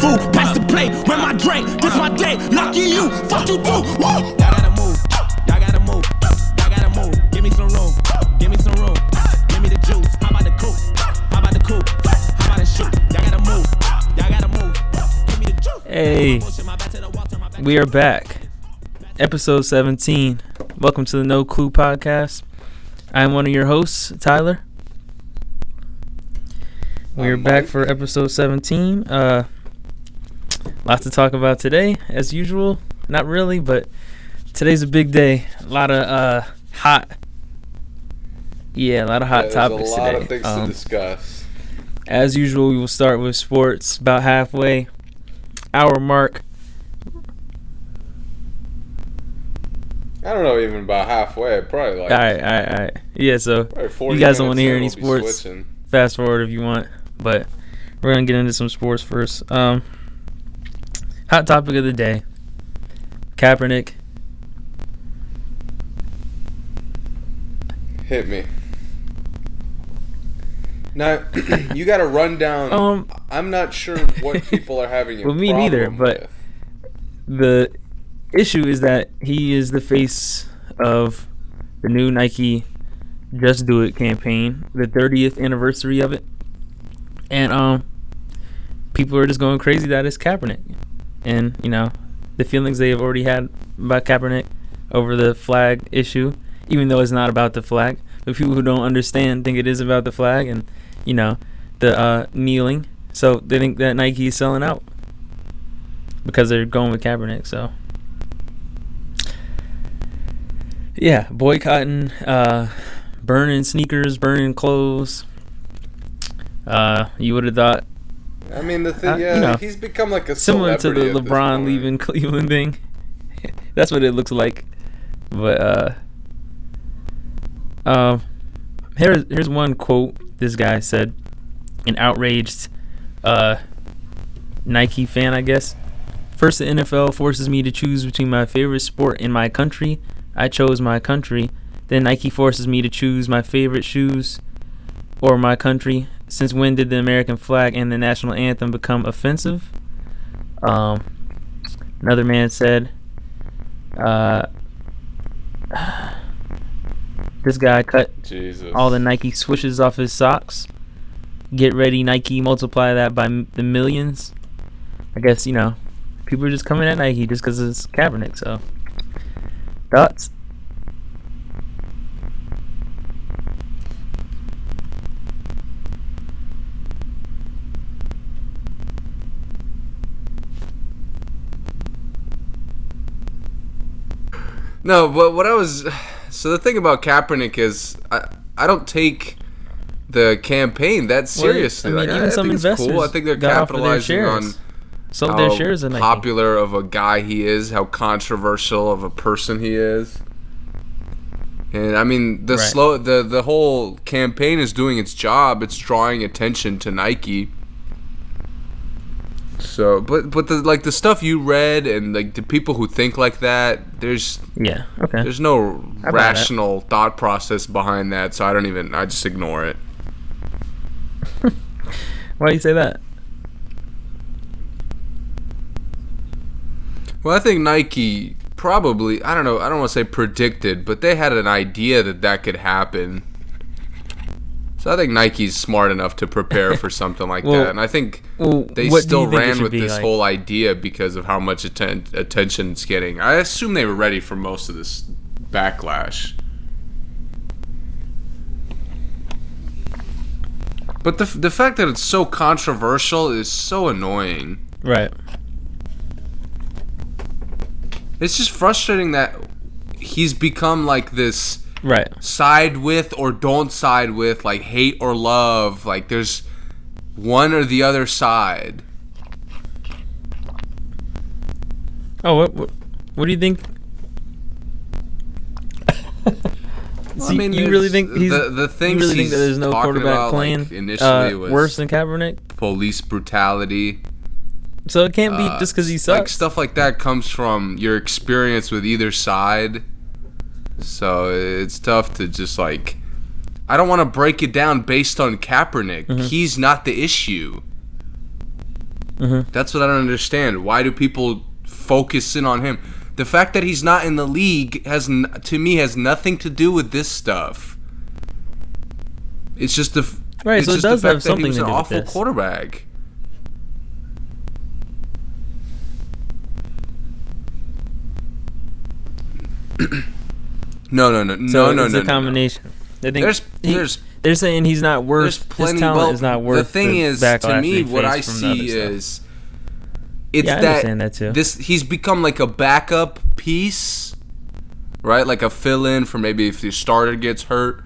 fool. Pass the plate, run my drink. This my day. Lucky you, fuck you too. Woo! Y'all gotta move. Y'all gotta move. Y'all gotta move. Give me some room. Give me some room. Give me the juice. How about the coupe? How about the coupe? How about the shoot? Y'all gotta move. Y'all gotta move. Give me the juice. Hey, we are back. Episode 17. Welcome to the No Clue podcast. I'm one of your hosts, Tyler. We're back for episode 17. Uh lots to talk about today as usual. Not really, but today's a big day. A lot of uh hot Yeah, a lot of hot Yeah, topics There's a lot today. of things Um, to discuss. as usual, we will start with sports about halfway hour mark. I don't know, even about halfway. Probably like All right, all right, all right. Yeah, so you guys don't wanna hear any sports. fast forward if you want, but we're gonna get into some sports first. Um, hot topic of the day: Kaepernick. Hit me. Now you got to run down. Um, I'm not sure what people are having. Well, me neither, but- with. the issue is that he is the face of the new Nike Just Do It campaign, the 30th anniversary of it, and um, people are just going crazy that it's Kaepernick, and you know, the feelings they have already had about Kaepernick over the flag issue, even though it's not about the flag. But people who don't understand think it is about the flag, and you know, the uh, kneeling. So they think that Nike is selling out because they're going with Kaepernick. So yeah, boycotting, uh, burning sneakers, burning clothes. Uh, you would have thought I mean, the thing, Uh, you yeah, know, he's become like a similar to the celebrity at this LeBron leaving Cleveland thing. That's what it looks like. But uh, um, here's here's one quote this guy said, an outraged uh Nike fan, I guess. First, the NFL forces me to choose between my favorite sport and my country. I chose my country. Then Nike forces me to choose my favorite shoes or my country. Since when did the American flag and the national anthem become offensive? Um, another man said, uh, this guy cut Jesus. all the Nike swishes off his socks. Get ready, Nike, multiply that by m- the millions. I guess, you know, people are just coming at Nike just because it's Kaepernick, so. Thoughts? No, but what I was so the thing about Kaepernick is I I don't take the campaign that seriously. I mean, like, even I, some think it's investors cool. I think they're got off their capitalizing on. Sold how their shares in Nike. popular of a guy he is, how controversial of a person he is. And I mean, the Right. slow the the whole campaign is doing its job. It's drawing attention to Nike. So, but but the like the stuff you read and like the people who think like that, there's Yeah, okay. there's no buy that. rational thought process behind that, so I don't even I just ignore it. Why do you say that? Well, I think Nike probably I don't know I don't want to say predicted, but they had an idea that that could happen. So I think Nike's smart enough to prepare for something like Well, that, and I think Well, they still ran with this like? whole idea because of how much atten- attention it's getting. I assume they were ready for most of this backlash. But the the fact that it's so controversial is so annoying. Right. It's just frustrating that he's become like this Right. side with or don't side with, like hate or love. Like there's one or the other side. Oh, what, what, what do you think? Well, mean, you really think he's the the you things really think he's that there's no talking quarterback about, playing like, initially uh, was worse than Kaepernick? police brutality. So it can't be Uh, just because he Like sucks. stuff like that comes from your experience with either side. So it's tough to just like. I don't want to break it down based on Kaepernick. Mm-hmm. He's not the issue. Mhm. That's what I don't understand. Why do people focus in on him? The fact that he's not in the league has, to me, has nothing to do with this stuff. It's just the Right, It's so it does have that he something was to an do with awful this. quarterback. no, no, no, no, So no, it's no, a no, no. combination. They think There's- he- there's- they're saying he's not worth There's his plenty. talent Well, is not worth the thing is, to me, what I the see is it's Yeah, I that, that too. this he's become like a backup piece, right? Like a fill-in for maybe if the starter gets hurt.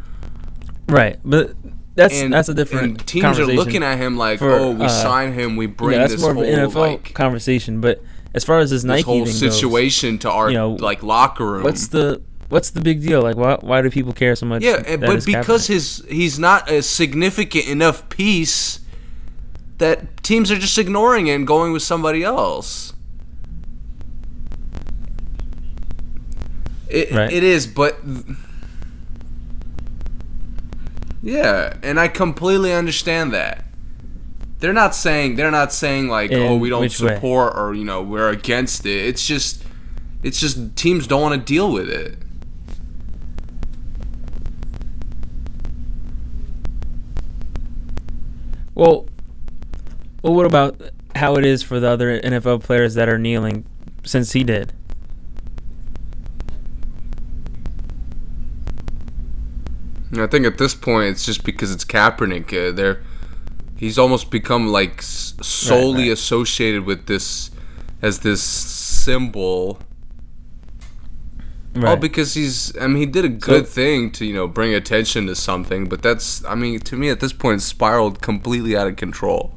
right, but that's And that's a different and teams are looking at him like, for, oh, we uh, sign him, we bring yeah, this whole NFL like conversation. But as far as this this Nike whole thing goes, situation to our you know, like locker room. what's the what's the big deal? Like, why why do people care so much? Yeah, that eh, but because his he's not a significant enough piece that teams are just ignoring it and going with somebody else. It, Right. it is, but yeah, and I completely understand that. They're not saying they're not saying like, oh, we don't which way? support or you know we're against it. It's just, it's just teams don't want to deal with it. Well, well, what about how it is for the other NFL players that are kneeling since he did? I think at this point it's just because it's Kaepernick. Uh, they're he's almost become like s- solely right. associated with this as this symbol. Oh, because he's I mean he did a good So- thing to you know bring attention to something, but that's I mean to me at this point spiraled completely out of control.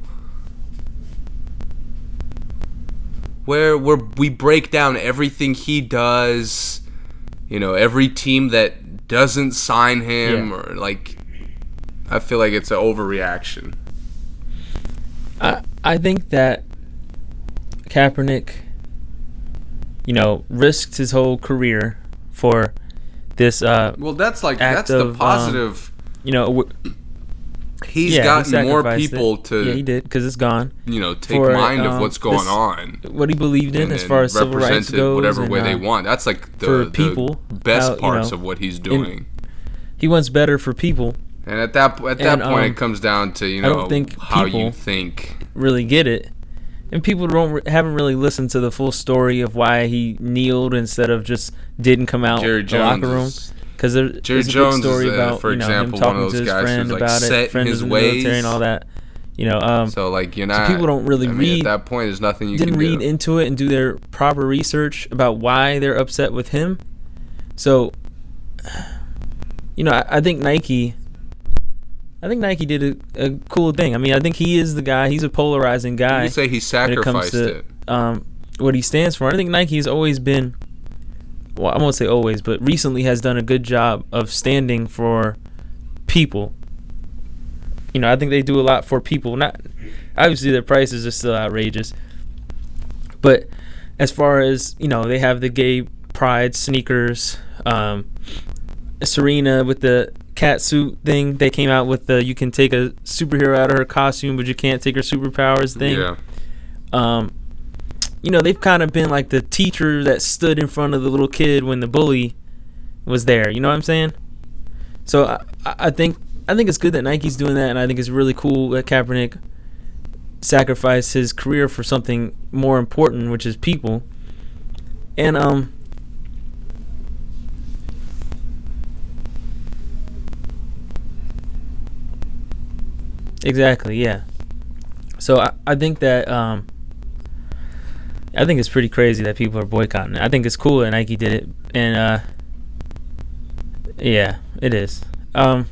Where where we break down everything he does, you know, every team that doesn't sign him Yeah. or like I feel like it's an overreaction. I I think that Kaepernick, you know, risked his whole career for this. Uh, Well, that's like that's the of, um, positive. you know, w- he's yeah, he gotten more sacrificed it. people to Yeah, he did because it's gone. you know take for, mind of um, what's going this- on. What he believed in as far as civil rights goes, whatever and, way they uh, want. That's like the, the people, best how, you parts know, of what he's doing. he wants better for people. and at that at that and, point, um, it comes down to you know think how you think. Really get it, and people don't haven't really listened to the full story of why he kneeled instead of just didn't come out Jerry the locker room. Because there's a Jones big story is, uh, about for you know, example, him one of talking those to his friend like, about set it, friend his in the military ways. and all that. You know, um, So like you're not. people don't really I mean, read- At that point, there's nothing you didn't can read do. into it and do their proper research about why they're upset with him. So, you know, I, I think Nike. I think Nike did a, a cool thing. I mean, I think he is the guy. He's a polarizing guy. you say he when it comes sacrificed to it. um, what he stands for. I think Nike has always been, well, I won't say always, but recently has done a good job of standing for people. You know, I think they do a lot for people. Not obviously their prices are still outrageous, but as far as you know, they have the gay pride sneakers. Um, Serena with the cat suit thing. They came out with the you can take a superhero out of her costume, but you can't take her superpowers thing Yeah. um, you know, they've kind of been like the teacher that stood in front of the little kid when the bully was there. You know what I'm saying? So I, I I think I think it's good that Nike's doing that, and I think it's really cool that Kaepernick sacrificed his career for something more important, which is people. And um, exactly, yeah. So I, I think that um, I think it's pretty crazy that people are boycotting it. I think it's cool that Nike did it, and uh, yeah, it is. Um,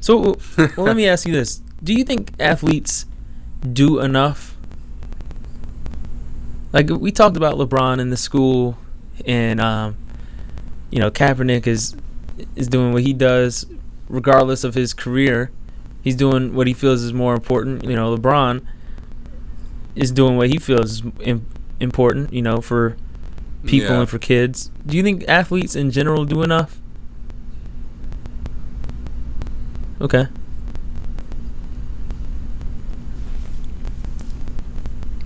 so, well, let me ask you this: Do you think athletes do enough? Like we talked about LeBron in the school, and um, you know Kaepernick is is doing what he does, regardless of his career. He's doing what he feels is more important. You know, LeBron is doing what he feels is im- important. You know, for people Yeah. and for kids. Do you think athletes in general do enough? Okay.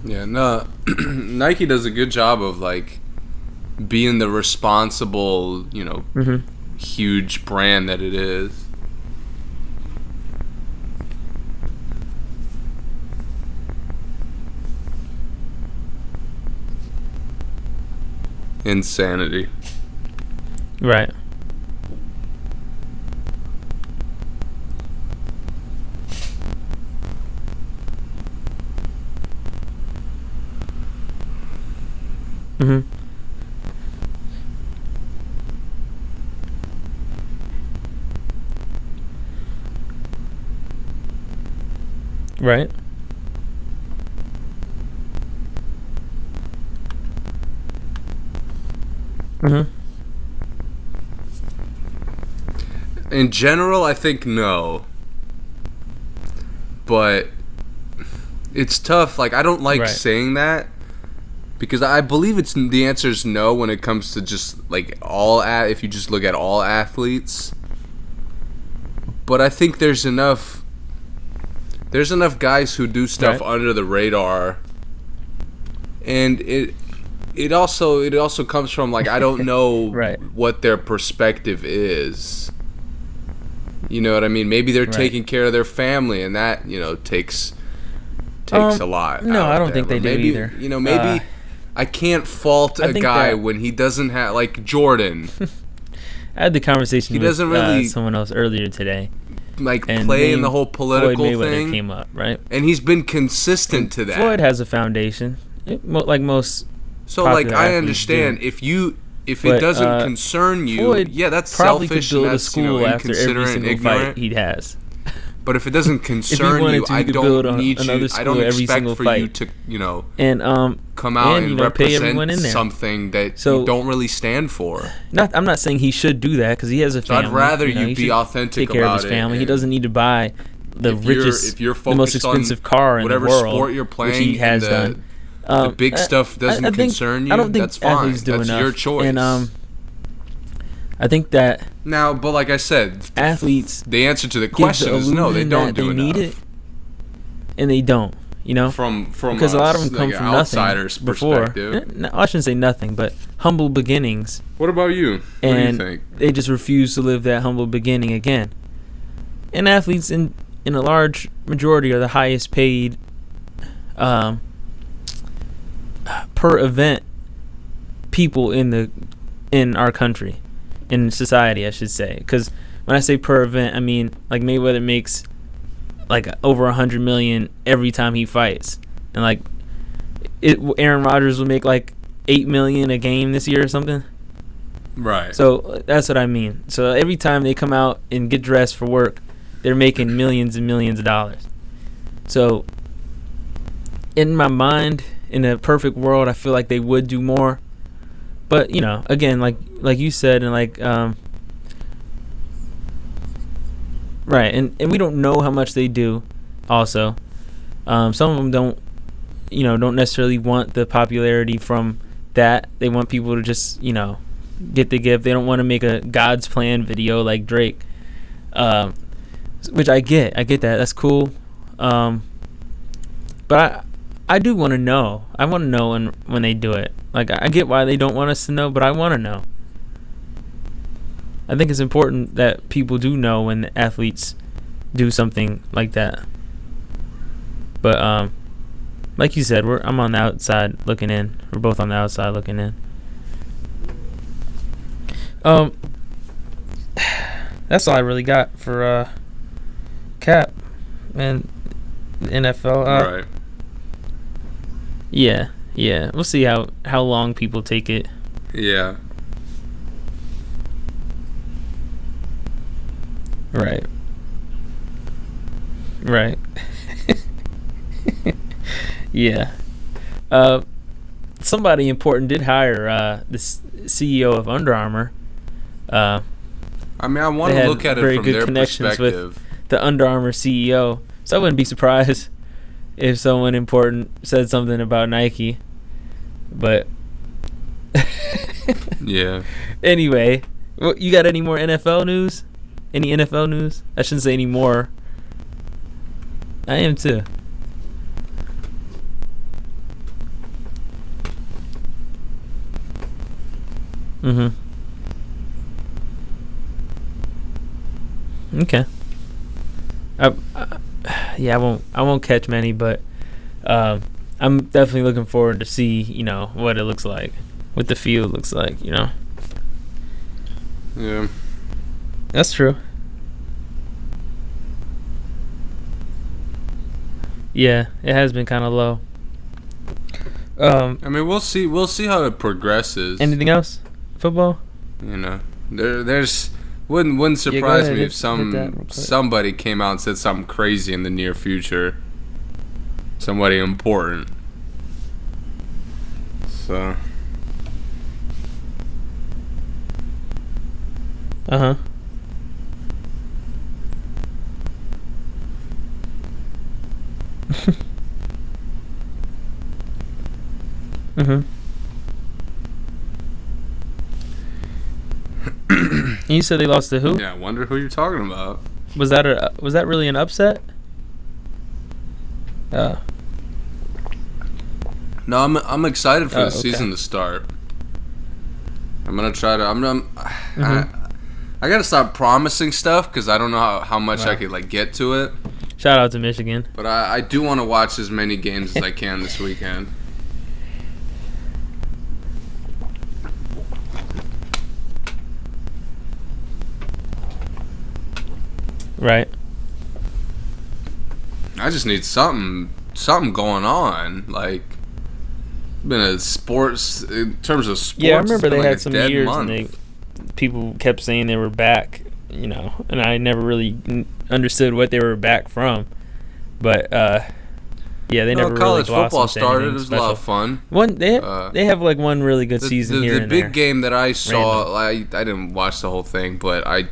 Yeah, no. Nike does a good job of like being the responsible, you know, Mm-hmm. huge brand that it is. Insanity. Right. Mm-hmm. Right. Mm-hmm. In general, I think no. But it's tough. Like I don't like Right. saying that because I believe it's the answer is no when it comes to just like all a- if you just look at all athletes. But I think there's enough there's enough guys who do stuff Right. under the radar. And it it also it also comes from like I don't know Right. what their perspective is. You know what I mean? Maybe they're Right. taking care of their family, and that you know takes takes Um, a lot. no, I don't there. think they But do either. You know, maybe Uh, I can't fault I a guy that- when he doesn't have like Jordan, I had the conversation He with doesn't uh, really- someone else earlier today, like and playing the whole political Floyd Mayweather thing, came up, right? and he's been consistent to that. Floyd has a foundation, it- mo- like most. So like I understand do. if you if But, it doesn't uh, concern you, Floyd yeah, that's probably selfish could build and a that's you know school after every single ignorant. fight he has. But if it doesn't concern you, to, I don't need you. I don't expect for you to you know And um, come out and, and, you know, represent in there. something that So- you don't really stand for. not I'm not saying he should do that because he has a So I'd family. rather know, you be authentic Take care of about his family. He doesn't need to buy the if you're- richest, if you're the most expensive car in whatever the world, sport you're which playing he has the- done. Um, big I- stuff doesn't I think- concern you, I don't think that's fine. athletes do That's enough. your choice. And um, I think that Now, but like I said, athletes the answer to the question the is no. They don't do they enough. need it, and they don't. You know, From from because a lot of them come like, from an nothing outsider's before. perspective. Eh, No, I shouldn't say nothing, but humble beginnings, What about you? What and do you think? they just refuse to live that humble beginning again. And athletes, in in a large majority, are the highest paid um, per event people in the in our country, in society, I should say. Because when I say per event, I mean like Mayweather makes like over a hundred million every time he fights, and like it, Aaron Rodgers will make like eight million a game this year or something. Right. So that's what I mean. So every time they come out and get dressed for work, they're making millions and millions of dollars. So in my mind, in a perfect world, I feel like they would do more. But you know, again, like like you said, and like um, right, and and we don't know how much they do. Also, um, some of them don't, you know, don't necessarily want the popularity from that. They want people to just, you know, get the gift. They don't want to make a God's plan video like Drake, um, which I get. I get that. That's cool. Um, but I, I do want to know. I want to know when when they do it. Like I get why they don't want us to know, but I want to know. I think it's important that people do know when athletes do something like that. But um, like you said, we're I'm on the outside looking in. We're both on the outside looking in. Um, that's all I really got for uh, Cap and NFL. Uh, right. Yeah, yeah. We'll see how how long people take it. Yeah. Right. Right. yeah. Uh, somebody important did hire uh, the CEO of Under Armour. Uh, I mean, I want to look at it very from good their connections with- the Under Armour CEO. So I wouldn't be surprised if someone important said something about Nike. But yeah. Anyway, well, you got any more NFL news? Any NFL news? I shouldn't say any more. I am too. Mm-hmm. Okay. I, yeah, I won't. I won't catch many, but um, I'm definitely looking forward to see you know what it looks like, what the field looks like. You know. Yeah. That's true. Yeah, it has been kind of low. Um, I mean, we'll see. We'll see how it progresses. anything else? Football? you know, there, there's wouldn't wouldn't surprise ahead, me if hit some somebody came out and said something crazy in the near future. Somebody important. So Uh huh. mhm. you said they lost to who? yeah, I wonder who you're talking about. Was that a was that really an upset? Uh, No, I'm I'm excited for Oh, the okay. season to start. I'm gonna try to. I'm. I'm Mm-hmm. I, I gotta stop promising stuff because I don't know how, how much I could like get to it. shout out to Michigan. But I, I do want to watch as many games as I can this weekend. Right. I just need something something going on. Like been a sports in terms of sports. Yeah, I remember they like had some years month. and they people kept saying they were back, you know, and I never really n- understood what they were back from. But uh yeah, they No, never college really football started. It was a lot of fun. One they Uh, they have like one really good The, season the, here the big there. game that I saw, I, I didn't watch the whole thing, but I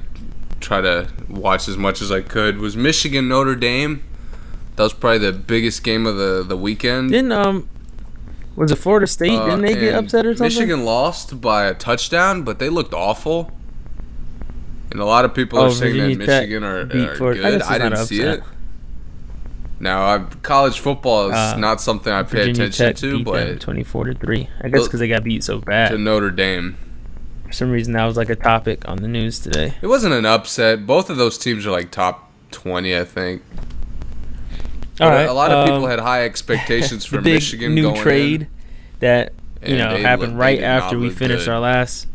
try to watch as much as I could. Was Michigan Notre Dame? That was probably the biggest game of the the weekend. Didn't um was it Florida State? Uh, Didn't they get upset or something? Michigan lost by a touchdown, but they looked awful. And a lot of people Oh, are saying that Michigan are, beat are Florida- I good. guess I, didn't see it. Now, I, college football is Uh, not something I pay Virginia attention Tech to, but twenty four to three. I guess because they got beat so bad to. Notre Dame. For some reason, that was like a topic on the news today. It wasn't an upset. Both of those teams are like top 20, I think. All But a- lot of people um, had high expectations for Michigan new going trade in. that you know happened right after we finished good. our last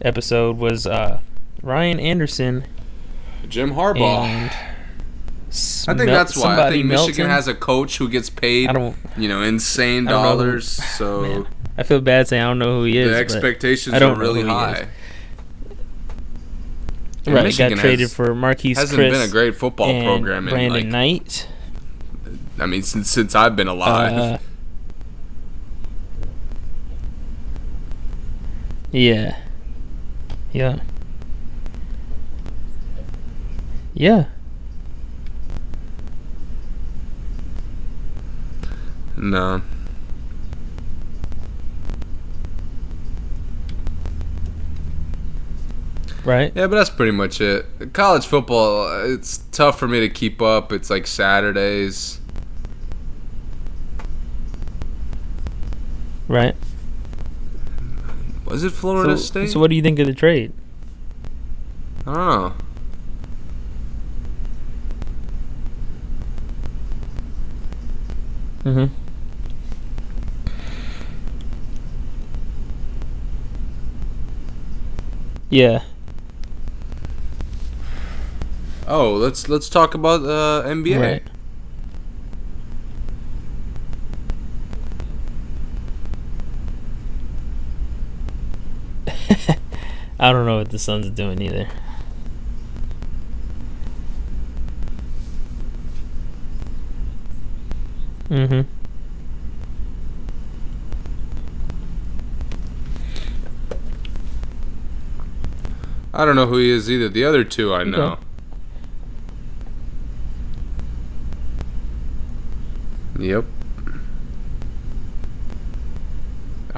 episode was uh, Ryan Anderson Jim Harbaugh. I think that's why. I think Michigan Melton. has a coach who gets paid, you know, insane don't know dollars. so Man, I feel bad saying I don't know who he is. the expectations I don't are really high. And right, Michigan got traded has- for Marquese Hasn't Chris been a great football program in Brandon like Knight. I mean since since I've been alive. Uh, yeah. Yeah. Yeah. no. Right. Yeah, but that's pretty much it. College football, it's tough for me to keep up. It's like Saturdays. Right. Was it Florida So, State? so what do you think of the trade? I don't know. Mm-hmm. Yeah. Oh, let's let's talk about uh, NBA. Right. I don't know what the Suns are doing either. Mm-hmm. I don't know who he is either. The other two I know.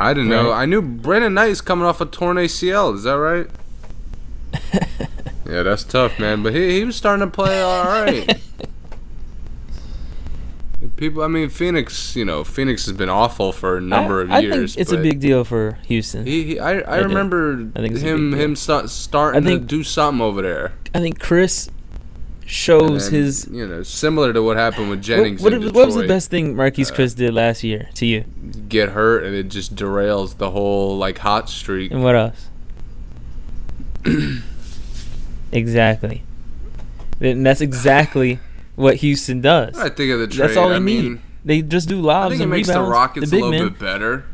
I didn't know. Right. I knew Brandon Knight is coming off a torn ACL. Is that right? yeah, that's tough, man. But he, he was starting to play all right. People, I mean, Phoenix. You know, Phoenix has been awful for a number I, of I years. think it's a big deal for Houston. He, he I, I I remember I think him him start, starting I think- to do something over there. I think Chris shows then, his. you know, similar to what happened with Jennings. what, in what was the best thing Marquese Uh, Chris did last year to you? Get hurt and it just derails the whole like hot streak. And what else? exactly. And that's exactly what Houston does. I think of the trade. That's all they I need. mean, They just do I think it and makes the. Rockets the a little men. bit better.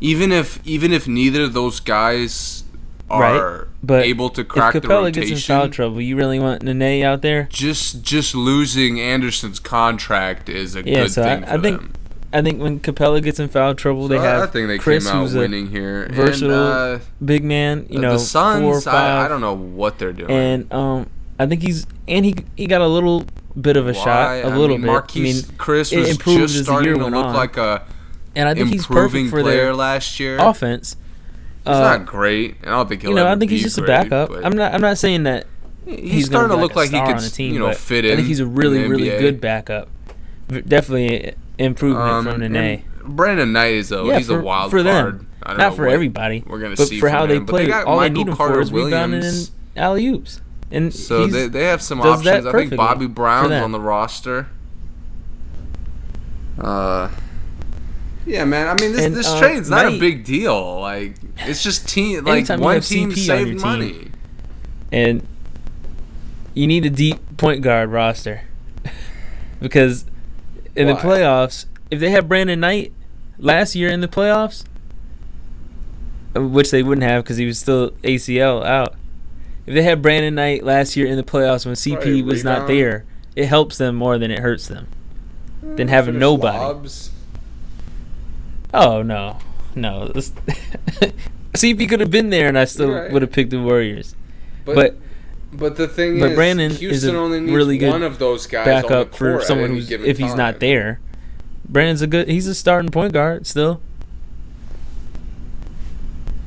Even if even if neither of those guys are but able to If crack the Capela gets in foul trouble, you really want Nene out there? just just losing Anderson's contract is a Yeah, good so I- thing for I think them. I think when Capela gets in foul trouble, they So I- have I think they Chris, came out who's a winning here. versatile and, uh, big man. You know, the Suns, four or five. I, I don't know what they're doing. And um, I think he's and he he got a little bit of a shot, Why? a I little mean, bit. Marquese I mean, Chris was just year starting to look on. like a and I think he's improving perfect for player their last year. offense. He's Uh, not great. and I don't think he'll you know, I think he's just a backup. I'm not. I'm not saying that He's, he's, starting to look like he could, team, you know, fit in. I think he's a really, really good backup. Definitely improvement Um, from Nene. Brandon Knight is though. Yeah, he's for, a wild for them, card. I don't not for everybody. We're gonna but see for how they him. Play, got all they Michael need him Carter for is rebounding and alley oops. And So they, they have some options. I think Bobby Brown's on the roster. Uh, yeah, man. I mean, this And, this uh, trade's not a big deal. Like, it's just team. Like one team CP on saved team, money. and you need a deep point guard roster because in Why? the playoffs, if they had Brandon Knight last year in the playoffs, which they wouldn't have because he was still ACL out. If they had Brandon Knight last year in the playoffs when CP Probably was not there, it helps them more than it hurts them. Than having nobody. lobs. Oh no, no. See if he could have been there, and I still right. would have picked the Warriors. But But but the thing but is, Brandon is Houston a only needs really good one of those guys on the backup for someone who's if he's not there. Brandon's a good. He's a starting point guard still.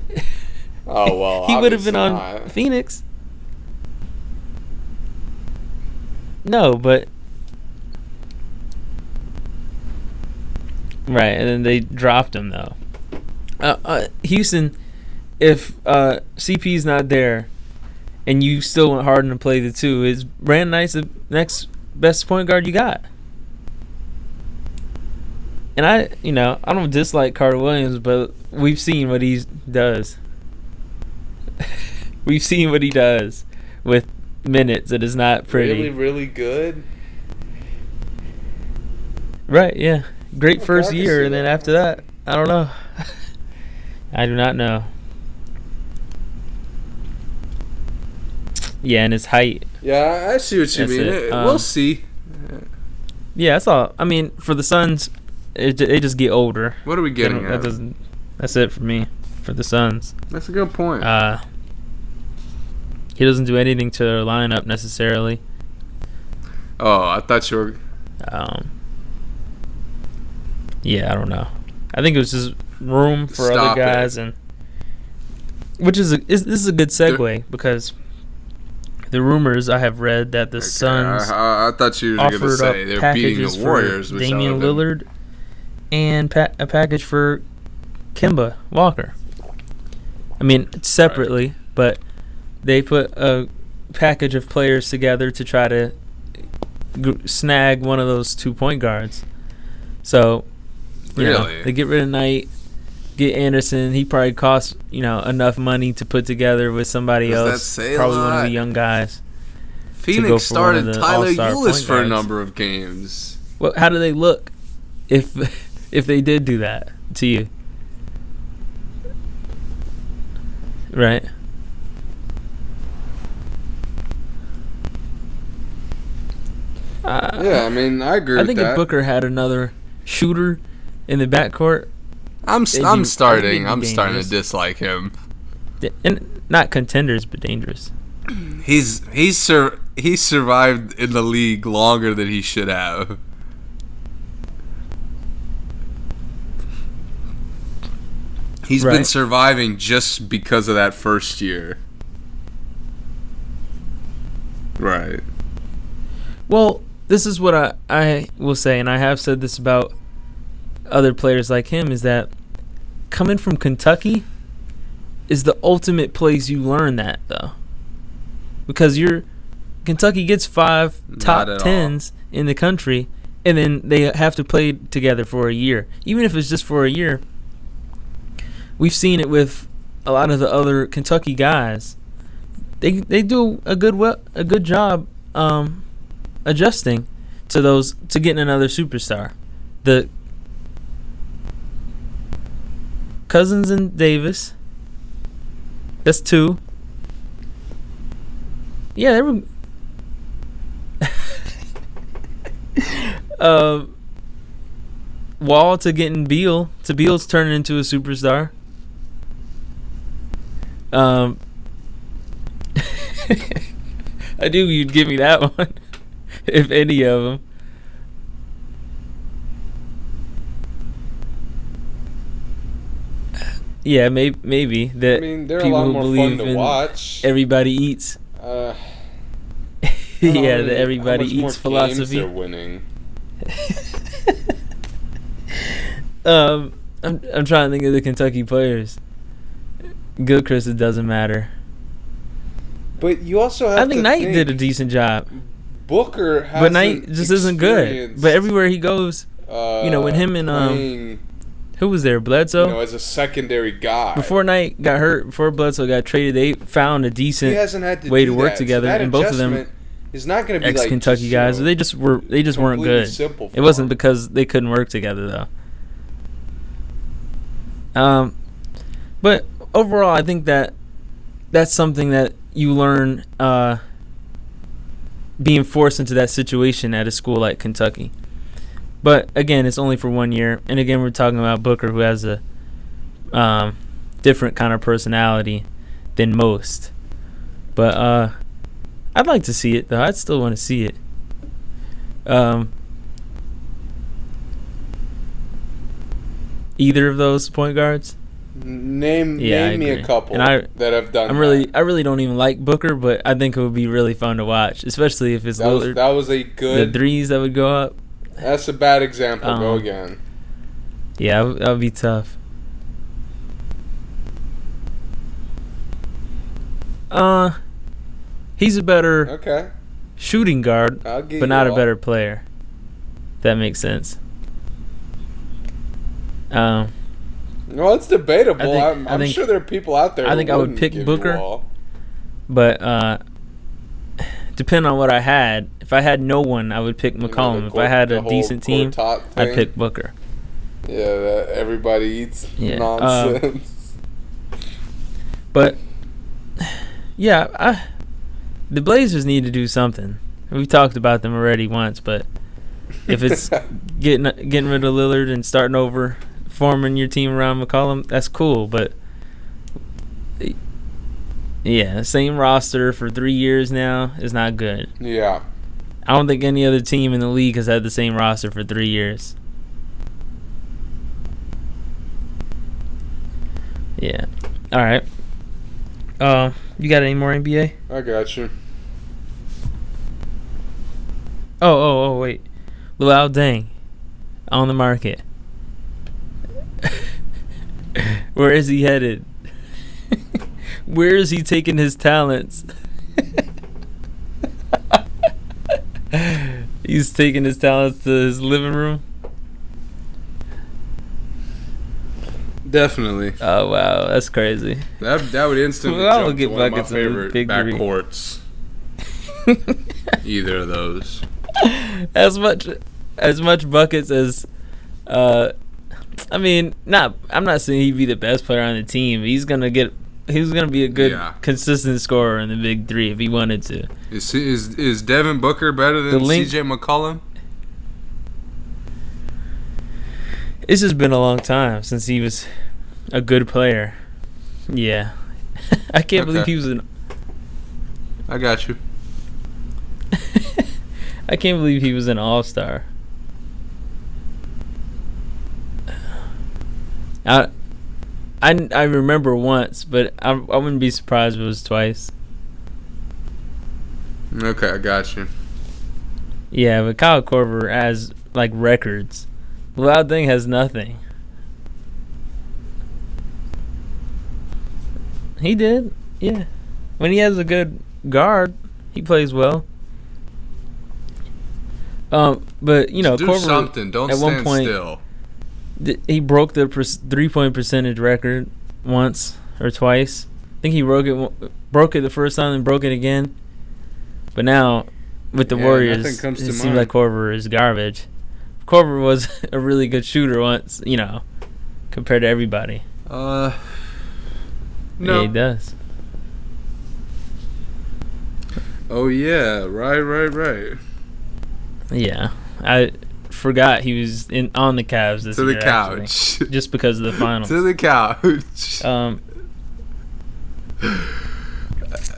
Oh well, he would have been obviously on not. Phoenix. No, but right, and then they dropped him though. Uh, uh, Houston, if uh, CP's not there, and you still want Harden to play the two, is Brandon Knight's the next best point guard you got? And I, you know, I don't dislike Carter Williams, but we've seen what he does. we've seen what he does with minutes. It is not pretty. Really, really good. Right, yeah. Great first year, and then after that, I don't know. I do not know. Yeah, and his height. Yeah, I see what you That's mean. it. It- Um, we'll see. Yeah, that's all. I mean, for the Suns, it, they just get older. What are we getting don't- that doesn't. That's it for me. For the Suns, That's a good point. uh, he doesn't do anything to their lineup necessarily. oh, I thought you were. Um, yeah, I don't know. I think it was just room for Stop other it. guys, and which is, a, is this is a good segue because the rumors I have read that the Okay, Suns I, I, thought you were going to say they're beating the Warriors, for Damian Lillard and pa- a package for Kemba Walker. I mean, separately, but they put a package of players together to try to g- snag one of those two point guards. So, you know, they get rid of Knight, get Anderson. He probably costs you know enough money to put together with somebody Does that else, probably one of the young guys. Phoenix started Tyler Ulis for a number of games. Well, how do they look if if they did do that to you? Right. Uh, Yeah, I mean, I agree I with think that. if Booker had another shooter in the backcourt, I'm they'd I'm starting. I'm be starting to dislike him. and not contenders, but dangerous. He's he's sur- he's survived in the league longer than he should have. He's been surviving just because of that first year. Right. Well, this is what I I will say, and I have said this about other players like him, is that coming from Kentucky is the ultimate place you learn that though, because you're Kentucky gets five top at all. tens in the country, and then they have to play together for a year, even if it's just for a year. We've seen it with a lot of the other Kentucky guys. They they do a good well, a good job um, adjusting to those to getting another superstar. The Cousins and Davis. That's two. Yeah, they were. um, Wall to getting Beal to Beal's turning into a superstar. Um, I knew you'd give me that one, if any of them. Yeah, maybe maybe that I mean, they're a people lot who more fun believe to watch. everybody eats. Uh, I don't know yeah, the everybody how much more eats philosophy. They're winning. um, I'm I'm trying to think of the Kentucky players. Good, Gilchrist, it doesn't matter. But you also have I think Knight think did a decent job, Booker has but Knight just isn't good. But everywhere he goes, you know, when him and, um, who was there? you Bledsoe. know, as a secondary guy before Knight got hurt, before Bledsoe got traded, they found a decent hasn't had to way to work that. Together, that and both of them is not going to be ex like Kentucky just, guys. You know, they just were they just weren't good. It wasn't him. because they couldn't work together though. Um, but overall, I think that that's something that you learn uh, being forced into that situation at a school like Kentucky. But again, it's only for one year, and again, we're talking about Booker, who has a um, different kind of personality than most. But uh, I'd like to see it though. I'd still want to see it. Um, either of those point guards. Name Yeah, name me a couple And I- that have done. I'm really. I really don't even like Booker, but I think it would be really fun to watch, especially if it's That was that was a good the threes that would go up. That's a bad example. Go Um, again. Yeah, that would- be tough. Uh, he's a better Okay, shooting guard, but not a better player. That makes sense. Um, Well, it's debatable. I think- I'm, I I'm think- sure there are people out there. I think I would pick Booker. but uh, depending on what I had, if I had no one, I would pick You know, McCollum. if I had a decent team, I'd pick Booker. Yeah, that everybody eats Yeah, um, nonsense. But yeah, I, the Blazers need to do something. We've talked about them already once, but if it's getting getting rid of Lillard and starting over, forming your team around McCollum, that's cool. But yeah, same roster for three years now is not good. yeah, I don't think any other team in the league has had the same roster for three years. Yeah. All right. Uh, you got any more NBA? I got you. Oh, oh, oh, wait. Luol Deng on the market. Where is he headed? Where is he taking his talents? He's taking his talents to his living room. Definitely. Oh wow, that's crazy. That that would instantly Well, jump would get to one of my favorite big three. backcourts. Either of those. as much as much buckets as uh I mean, not I'm not saying he'd be the best player on the team. He's gonna get he's gonna be a good Yeah. consistent scorer in the big three if he wanted to. Is is is Devin Booker better than C.J. McCollum? It's just been a long time since he was a good player. Yeah. I can't believe he was an I got you. I can't believe he was an all star. I, I, I remember once, but I, I wouldn't be surprised if it was twice. Okay, I got you. Yeah, but Kyle Korver has like records. Wild Thing has nothing. He did, yeah. When he has a good guard, he plays well. Um, but you know, do Korver, something. Don't at stand one point, still. Th- he broke the per- three point percentage record once or twice. I think he broke it broke it the first time and broke it again. But now with the Yeah, Warriors, it seems mind. like Korver is garbage. Korver was a really good shooter once, you know, compared to everybody. Uh, Yeah, he does. oh yeah, right, right, right. Yeah, I forgot he was in on the Cavs this To the year, actually, couch. just because of the finals. to the couch. Um,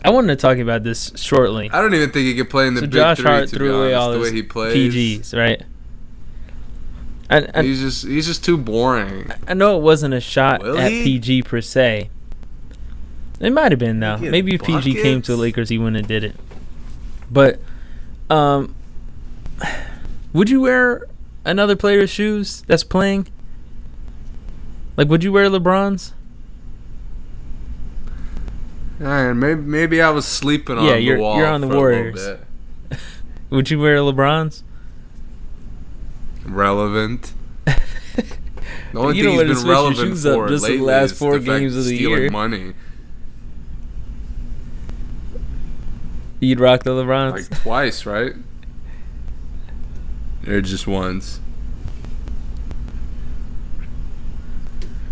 I wanted to talk about this shortly. I don't even think he could play in the So big Josh three. Hart to threw away honest, all the way he plays. PGs, right? And, and He's just he's just too boring. I know it wasn't a shot Will at he? PG per se. It might have been though. Maybe if PG came to the? Lakers, he wouldn't have did it. But, um, would you wear another player's shoes that's playing? Like, would you wear LeBron's? Alright, maybe maybe I was sleeping on Yeah, the you're- wall you're on the Warriors. Would you wear LeBron's? Relevant. The only You thing wanna been relevant for just the lately last is four the games of the stealing year. money You'd rock the LeBron's. like twice, right? Or just once.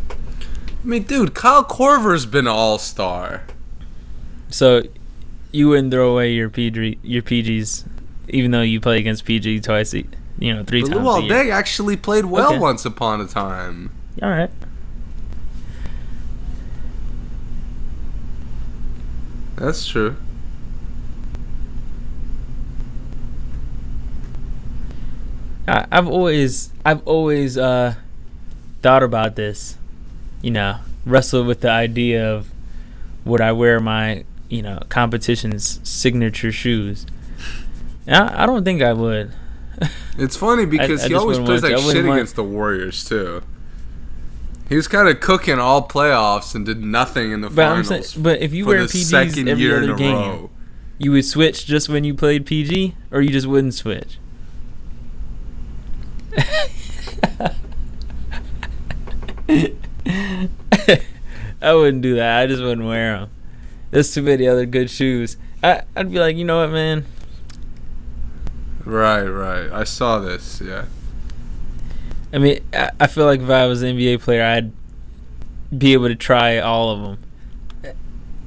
I mean, dude, Kyle Korver's been an all star. So, you wouldn't throw away your PG your PGs, even though you play against PG twice, a, you know, three But times Luol. Deng actually played well Okay. once upon a time. All right. That's true. I, I've always I've always uh, thought about this, you know, wrestled with the idea of would I wear my you know competition's signature shoes. I, I don't think I would. It's funny because I he always plays like shit want- against the Warriors too. He was kind of cooking all playoffs and did nothing in the But I'm finals. saying, but if you wear second every year other in a game, row. you would switch just when you played PG, or you just wouldn't switch. I wouldn't do that. I just wouldn't wear them. There's too many other good shoes. I, I'd be like, you know what, man? Right, right. I saw this. Yeah. I mean, I, I feel like if I was an NBA player, I'd be able to try all of them.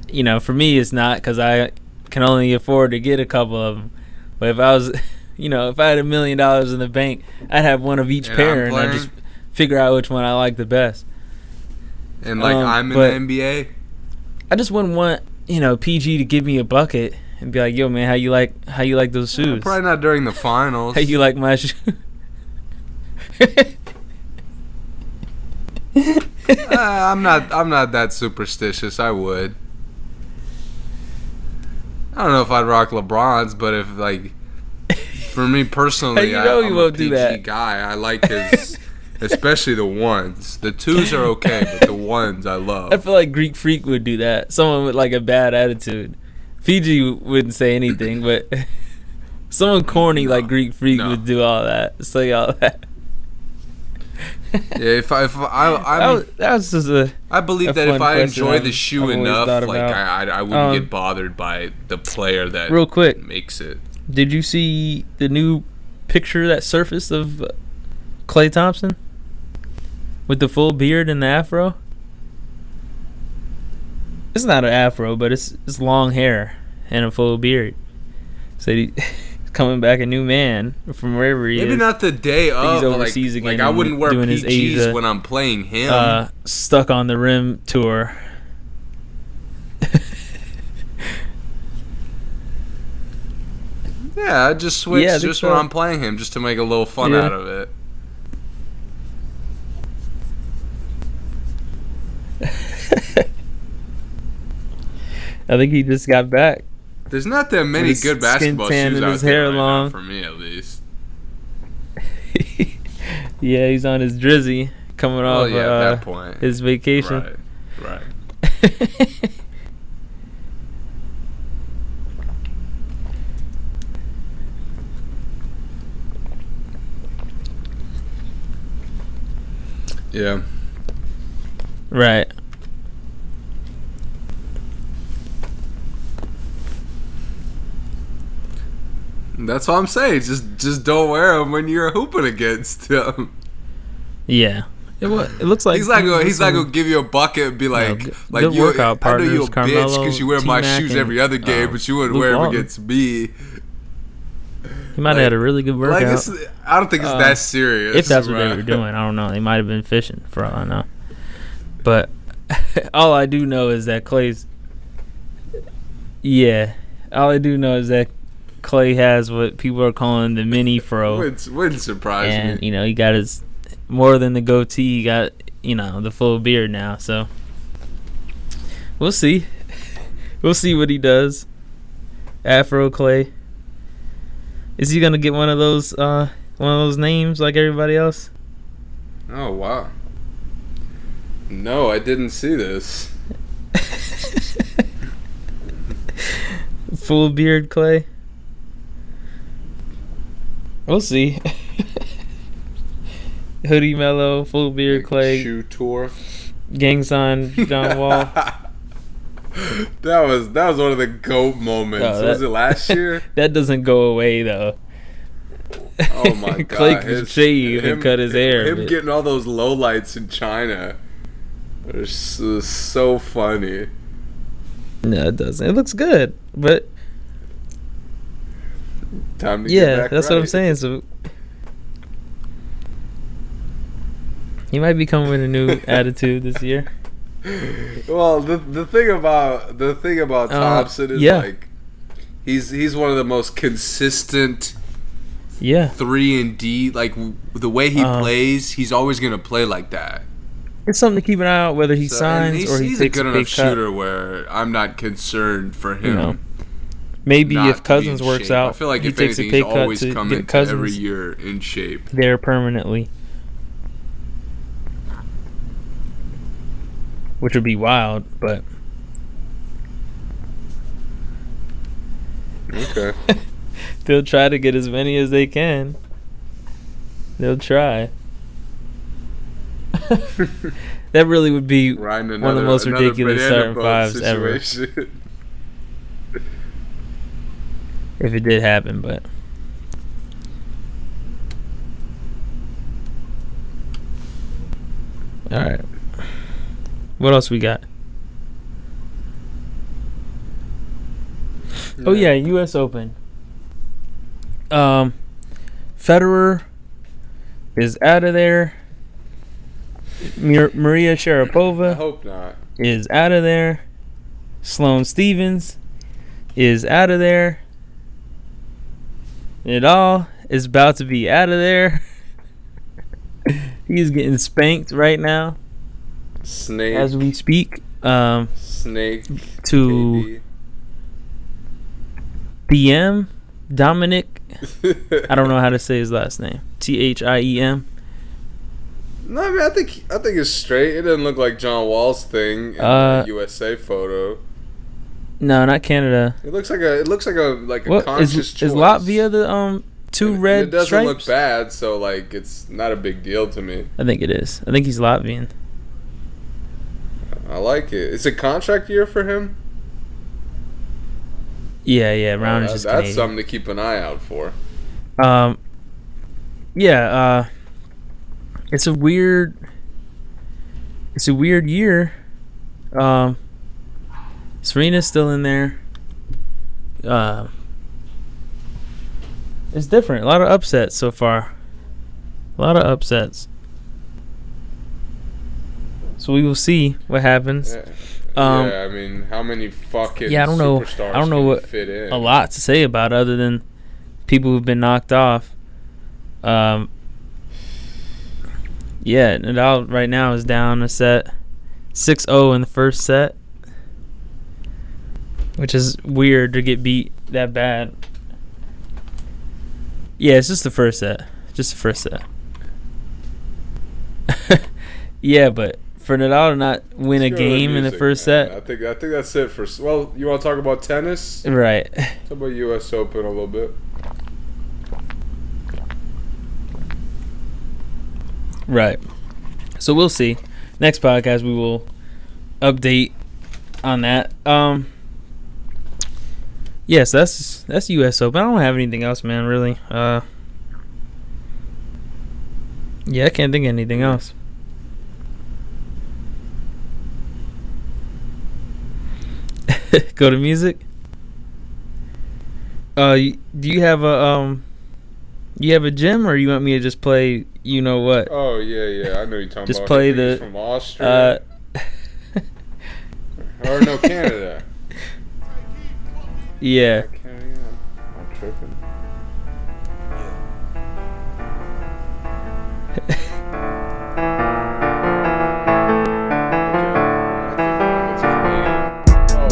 You know, for me, it's not because I can only afford to get a couple of them. But if I was, you know, if I had a million dollars in the bank, I'd have one of each And pair, and I just figure out which one I like the best. And like Um, I'm in the NBA. I just wouldn't want, you know, PG to give me a bucket and be like, "Yo, man, how you like how you like those shoes? Probably not during the finals. How you like my shoes?" Uh, I'm not. I'm not that superstitious. I would. I don't know if I'd rock LeBron's, but if like, for me personally, You I, know I'm you a PG that. guy. I like his, especially the ones. The twos are okay, but the ones I love. I feel like Greek Freak would do that. Someone with like a bad attitude. Fiji wouldn't say anything, but someone corny like Greek Freak no. would do all that, say all that. Yeah, if I, if I, that, I'm, was, that was just a. I believe that if I enjoy the shoe I've enough, like. I, I, I wouldn't Um, get bothered by the player that Real quick, makes it. Did you see the new picture that surfaced of Klay Thompson with the full beard and the afro? It's not an afro, but it's it's long hair and a full beard. So he's coming back a new man from wherever he Maybe is. Maybe not the day of. but, Like, again like I wouldn't wear PGs Asia, when I'm playing him. uh, stuck on the rim tour. Yeah, I just switch Yeah, I just so. when I'm playing him, just to make a little fun Yeah. out of it. I think he just got back There's not that many good basketball shoes out his there hair right long. for me at least. yeah, he's on his drizzy coming Well, off yeah, uh, that point. his vacation. Right, right. Yeah. right. That's all I'm saying. Just just don't wear them when you're hooping against him. Yeah. It, it looks like he's not gonna he's not gonna give you a bucket and be like good- like you. I know you're a partners, bitch because Carmelo, you wear my T-Mac, shoes every other game, uh, but you wouldn't Luke wear them Walton. against me. He might have had a really good workout. Like I don't think it's Uh, that serious. if that's what they were doing, I don't know. They might have been fishing for all I know. But all I do know is that Klay's. Yeah, all I do know is that Klay has what people are calling the mini fro, Wouldn't, wouldn't surprise and me. you know he got his more than the goatee. He got you know the full beard now. So we'll see. we'll see what he does. Afro Klay. Is he gonna get one of those uh one of those names like everybody else? Oh wow. No, I didn't see this. Full beard Klay. We'll see. Hoodie Mellow, full beard Klay, Shoe tour. gang sign John Wall. that was that was one of the goat moments. Was that- it last year? that doesn't go away though. Oh my god! Klay could shave and cut his hair. Him but- getting all those lowlights in China. It's so, so funny. no, it doesn't. It looks good, but Time to get yeah, that's what I'm saying. So he might be coming with a new attitude this year. Well, the the thing about the thing about Uh, Thompson is yeah. like he's he's one of the most consistent Yeah, three and D. Like w- the way he Uh, plays, he's always gonna play like that. it's something to keep an eye out whether he So- signs he's, or he he's a takes good a enough cut. shooter where I'm not concerned for him. You know, Maybe if Cousins works shape. out, I feel like he if takes anything, a pay he's cut to get Cousins every year in shape. there permanently, which would be wild. But Okay. they'll try to get as many as they can. They'll try. that really would be Riding One of the most ridiculous starting fives ever. if it did happen, but all right. What else we got? Oh yeah, U.S. Open. Um, Federer is out of there. Mir- Maria I hope not. is out of there. Sloane Stevens is out of there. Nadal is about to be out of there. He's getting spanked right now Snake. as we speak. Um, Snake. to BM Dominic. I don't know how to say his last name. T H I E M. No, I mean, I think I think it's straight. It doesn't look like John Wall's thing in Uh, the USA photo. No, not Canada. It looks like a. It looks like a like a What conscious is choice. is Latvia the um two and red It doesn't stripes? look bad, so like it's not a big deal to me. I think it is. I think he's Latvian. I like it. It's a contract year for him. Yeah, yeah. Round Uh, is that's Canadian. something to keep an eye out for. Um, yeah, uh, it's a weird, it's a weird year. Um, Serena's still in there. Uh, it's different. A lot of upsets so far. A lot of upsets. So we will see what happens. Yeah. Um, yeah, I mean, how many fucking yeah, I don't know- I don't know what- fit in? a lot to say about it other than people who've been knocked off. Um, yeah, Nadal right now is down a set 6-0 in the first set. which is weird to get beat that bad. Yeah, it's just the first set. Just the first set. yeah, but for Nadal to not win a Let's to game in the first man. set, I think I think that's it for. Well, you want to talk about tennis? right? Talk about U.S. Open a little bit. Right. So we'll see. Next podcast we will update on that. Um Yes, that's that's US Open. I don't have anything else, man, really. Uh Yeah, I can't think of anything else. Go to music. Uh, do you have a um? You have a gym, or you want me to just play? You know what? Oh yeah, yeah. I know you're talking Just about. play think he's the- from Austria Uh, or no Canada. yeah.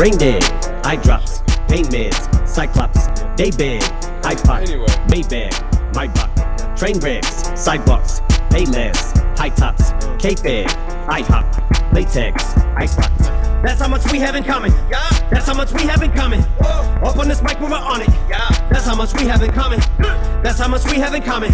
Brain dead, eye drops, pain meds, cyclops, they beg, iPod, Anyway. Maybach, my buck, train wrecks, sidewalks, pay less, high tops, K-Fed, IHOP, latex, ice rocks. That's how much we have in common. Yeah. That's how much we have in common. Up on this mic, we're on it. Yeah. That's how much we have in common. That's how much we have in common.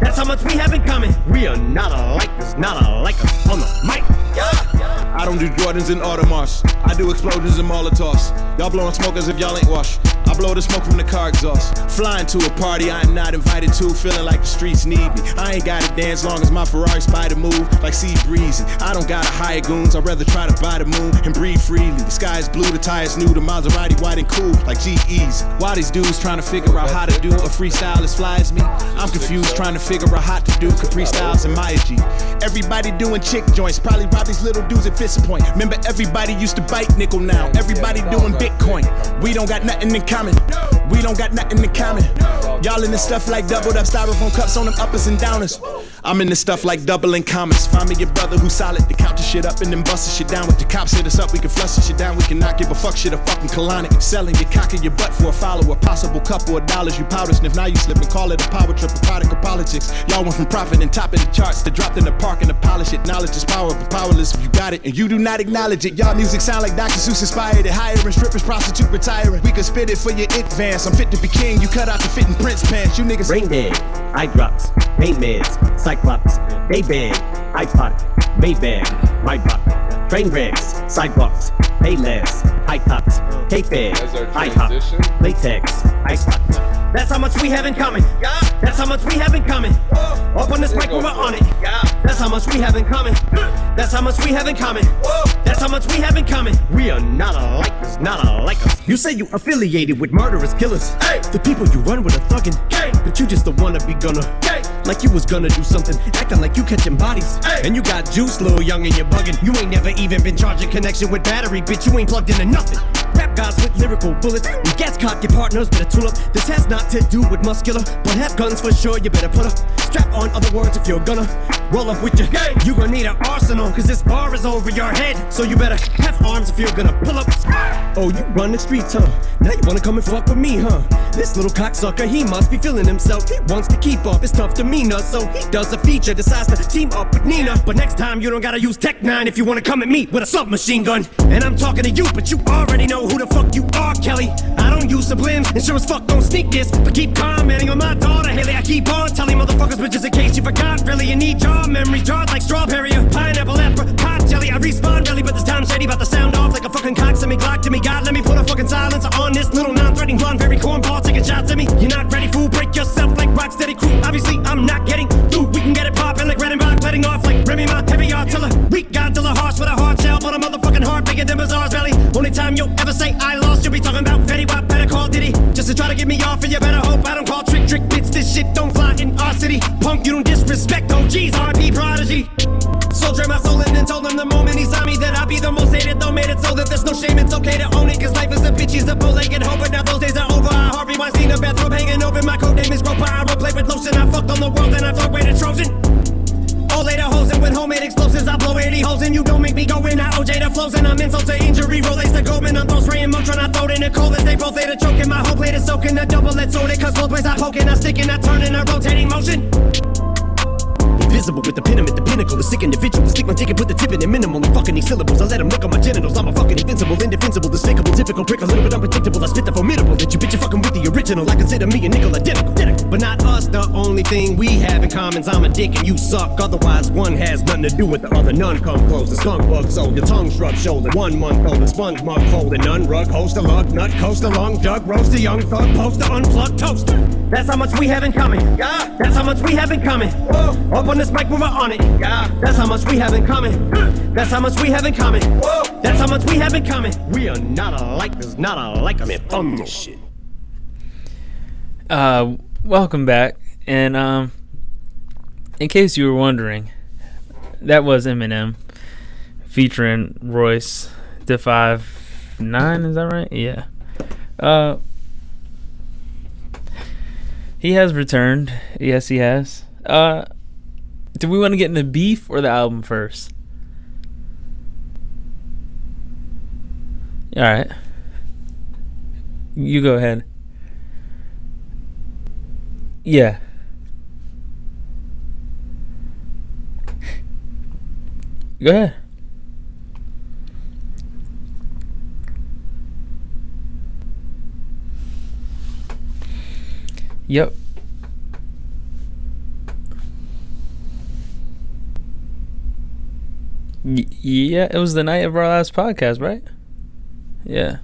That's how much we have in common. We are not alike, us, not alike us on the mic. Yeah. I don't do Jordans and Audemars. I do explosions and Molotovs. Y'all blowing smoke as if y'all ain't washed. I blow the smoke from the car exhaust. Flying to a party I am not invited to, feeling like the streets need me. I ain't gotta dance long as my Ferrari spider move like sea breezy. I don't gotta hire goons, I'd rather try to buy the moon and breathe freely. The sky is blue, the tires new, the Maserati white and cool like GE's. Why these dudes trying to figure out how to do a freestyle as fly as me? I'm confused trying to figure out how to do Capri Styles and Maya G. Everybody doing chick joints, probably rob these little dudes at Fist Point. Remember, everybody used to bite nickel now. Everybody doing Bitcoin. We don't got nothing in common. We don't got nothing in common. Y'all in this stuff like doubled up styrofoam cups on them uppers and downers. I'm in this stuff like doubling commas. Find me your brother who's solid to count the shit up and then bust the shit down. With the cops hit us up, we can flush shit down. We can not give a fuck shit a fucking colonic. Selling your cock in your butt for a follower. Possible couple of dollars you powder sniff. Now you slip and call it a power trip, a product of politics. Y'all went from profit and topping the charts to dropped in the park and to polish it. Knowledge is power, but powerless if you got it and you do not acknowledge it. Y'all music sound like Dr. Seuss inspired it. Hiring strippers, prostitute retiring. We could spit it for your advance. I'm fit to be king. You cut out the fitting Prince pants. You niggas Brain dead, eye drops, pain meds, cyclops, beg, iPod, Maybach, my buck, train wrecks, sidewalks, pay less, high tops, K-Fed, IHOP, latex, ice rocks. That's how much we have in common. Yeah. That's how much we have in common. Oh. Up on this mic, we're on it. Yeah. That's how much we have in common. That's how much we have in common. That's how much we have in common. We are not alike, us, not alike us. You say you affiliated with murderous killers. Hey. The people you run with are thuggin'. Hey. But you just don't wanna be gonna. Hey. Like you was gonna do something, acting like you catching bodies. Hey. And you got juice, little young, and you're bugging. You ain't never even been charging connection with battery, bitch. You ain't plugged into nothing. Rap guys with lyrical bullets. You gas cock your partners, better tool up. This has not to do with muscular, but have guns for sure. You better put a strap on. Other words, if you're gonna roll up with your gang, you gonna need an arsenal, cause this bar is over your head. So you better have arms if you're gonna pull up. Oh, you run the streets, huh? Now you wanna come and fuck with me, huh? This little cocksucker, he must be feeling himself. He wants to keep up his tough demeanor, so he does a feature, decides to team up with Nina. But next time, you don't gotta use Tech 9 if you wanna come at me with a submachine gun. And I'm talking to you, but you already know who the fuck you are, Kelly. I don't use sublims, and sure as fuck don't sneak this. But keep commenting on my daughter, Hailie. I keep on telling motherfuckers, just in case you forgot, really, you need jaw memory, jarred like strawberry or pineapple, apricot jelly. I respawn really, but this time shady about to sound off like a fucking cock. Send me Glock to me, God, let me put a fucking silencer on this little non-threatening blonde, very cornball, taking shots at me. You're not ready, fool. Break yourself like Rocksteady crew. Obviously, I'm not getting through. Can get it poppin' like red and Redenbach, letting off like Remy Ma, heavy artillery. Weak Godzilla, harsh with a hard shell, but a motherfucking heart bigger than Bazaar's belly. Only time you'll ever say I lost, you'll be talking about Fetty Wap, better call Diddy. Just to try to get me off, and you better hope I don't call trick trick bits. This shit don't fly in our city. Punk, you don't disrespect OGs, RP prodigy. Soldier my soul in and told him the moment he saw me that I'd be the most hated. Though made it so that there's no shame, it's okay to own it. Cause life is a bitch, he's a bull-legged hoe. But now those days are over. I Weinstein, a bathrobe hanging over. My coat name is Gropa. I roleplay with lotion. I fucked on the world and I fuck with a Trojan. All later hoes and with homemade explosives, I blow 80 holes and you don't make me go in. I OJ the flows and I'm insult to injury. Relates to Goldman, I'm throw spraying Motrin tryna throw it in the cold as they both later choking. My whole plate is soaking, a double let's it. Cause both ways I poking, I sticking, I turning, a rotating motion. Invisible with the pin, I'm at the pinnacle. The sick individual. Stick my ticket, put the tip in it minimal. And fucking these syllables. I let them look on my genitals. I'm a fucking invincible, indefensible, despicable, typical prick. A little bit unpredictable. I spit the formidable. That you bitch, you fucking with the original. I consider me a nickel identical. identical. But not us. The only thing we have in common is I'm a dick and you suck. Otherwise, one has nothing to do with the other. None come close. The skunk bug sold. Your tongue shrub shoulder. One month old. The sponge mug folded. None rug. Host a lug. Nut coast along. Jug roast a young thug. Poster unplugged toaster. That's how much we have in common. Yeah. That's how much we have in common. Whoa. This mic, we're on it. Yeah. That's how much we have in common. That's how much we have in common. Whoa. That's how much we have in common. We are not alike. There's not alike. I'm in fun this shit. Uh, welcome back. And um, in case you were wondering, that was Eminem featuring Royce the Five Nine. Is that right? Yeah. Uh, he has returned. Yes, he has. Uh, do we want to get into beef or the album first? All right. You go ahead. Yeah. Go ahead. Yep. Y- yeah, it was the night of our last podcast, right? Yeah.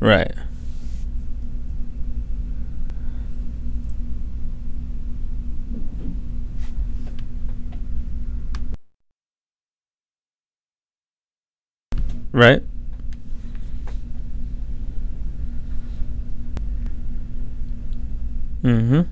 Right. Right. Mm-hmm.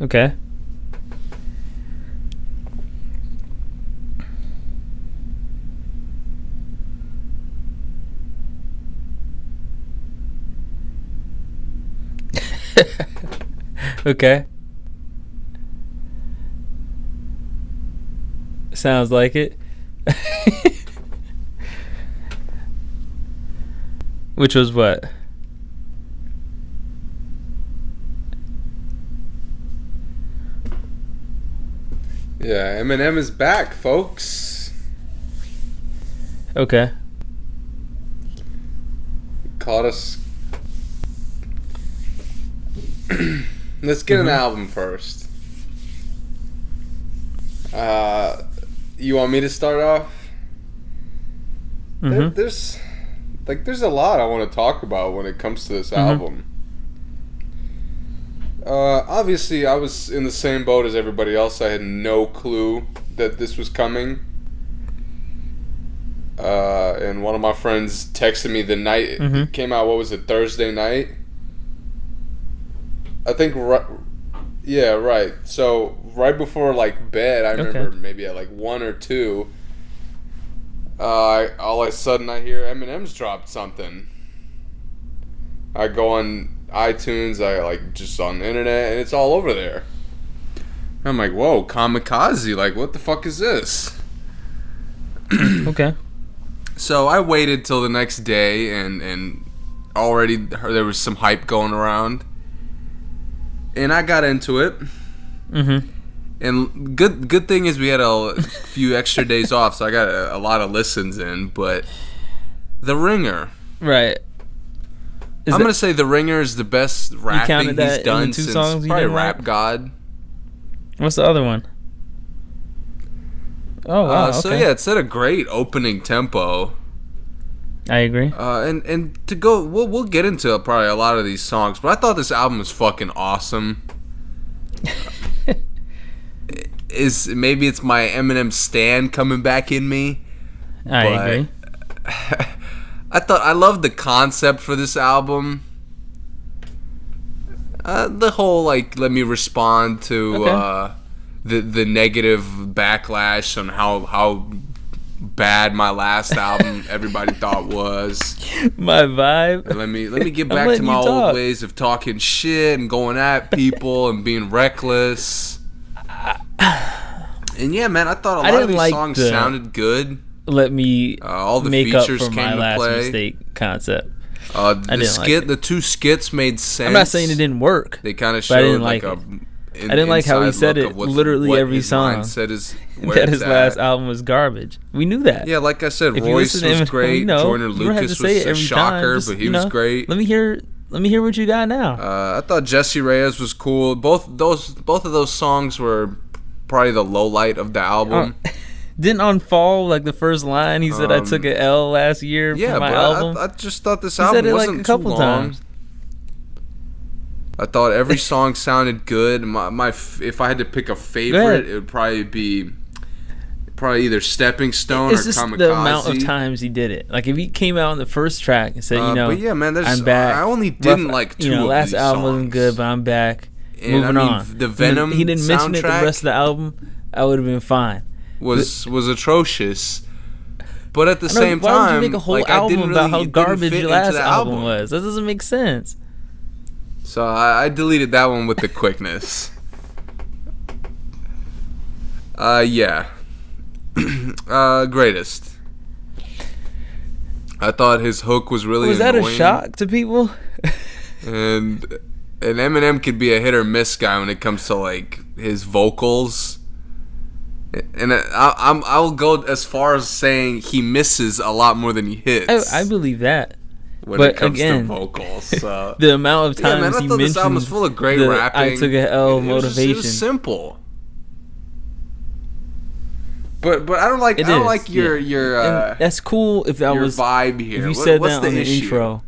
Okay. Okay. Sounds like it. Which was what? Yeah, Eminem is back, folks. Okay. Caught us. Let's get an album first. Uh, you want me to start off? Mm-hmm. there's like there's a lot I want to talk about when it comes to this album. Uh, obviously, I was in the same boat as everybody else. I had no clue that this was coming. Uh, and one of my friends texted me the night it Mhm. came out. What was it? Thursday night. I think. Right, yeah, right. So right before like bed, I remember Okay. maybe at like one or two. Uh, all of a sudden I hear Eminem's dropped something. I go on iTunes, I like just on the internet, and it's all over there. I'm like, whoa, kamikaze! Like, what the fuck is this? Okay. So I waited till the next day, and and already there was some hype going around, and I got into it. Mm-hmm. And good good thing is we had a few extra days off, so I got a, a lot of listens in. But the Ringer, Right. Is I'm that- gonna say the Ringer is the best rapping counted that he's done two since probably Rap? God. What's the other one? Oh wow. Uh, so okay. yeah, it set a great opening tempo. I agree. Uh, and and to go, we'll we'll get into probably a lot of these songs, but I thought this album was fucking awesome. Is maybe it's my Eminem stand coming back in me. I agree. I thought I loved the concept for this album. Uh, the whole like let me respond to Okay. uh, the the negative backlash on how how bad my last album everybody thought was. My vibe. Let me let me get back to my old talk. ways of talking shit and going at people and being reckless. And yeah, man, I thought a lot of these like songs the- sounded good. Let me Uh, all the make up features for came my to last play. mistake concept. Uh, the didn't like skit, the two skits made sense. I'm not saying it didn't work. They kind of showed like, like a. it. an I didn't like how he said it literally what every song. mindset is that his last album was garbage. We knew that. Yeah, like I said, If Royce was him, great. you know, Joyner you don't have to Lucas was a shocker. Just, but he you was great. Let me hear. Let me hear what you got now. Uh, I thought Jessie Reyez was cool. Both those, both of those songs were probably the low light of the album. Didn't on fall like the first line? He said I Um, took an L last year yeah, for my album. I, I just thought this he album said it like wasn't a couple too long. times. I thought every song sounded good. My, my if I had to pick a favorite, it would probably be probably either Stepping Stone It's or just Kamikaze. the amount of times he did it. Like if he came out on the first track and said, Uh, you know, but yeah, man, I'm back. I only didn't like two you know, of last album wasn't good, but I'm back. And, Moving I mean, on. the Venom He didn't mention it the rest of the album. I would have been fine. was was atrocious. But at the know, same why time, would you make a whole like, album didn't about how garbage your last album was? That doesn't make sense. So I, I deleted that one with the quickness. Uh, yeah. uh, greatest. I thought his hook was really Was that a shock to people? And and Eminem could be a hit or miss guy when it comes to like his vocals. And I, I'm I'll go as far as saying he misses a lot more than he hits. I, I believe that. When but it comes again, to vocals. So. The amount of times Yeah, man, I he thought this album was full of great the rapping. I took a L It was just- motivation. it was simple. But but I don't like It I don't is, like your yeah. your uh, that's cool if that was vibe here. if you What- said what's that the on the intro,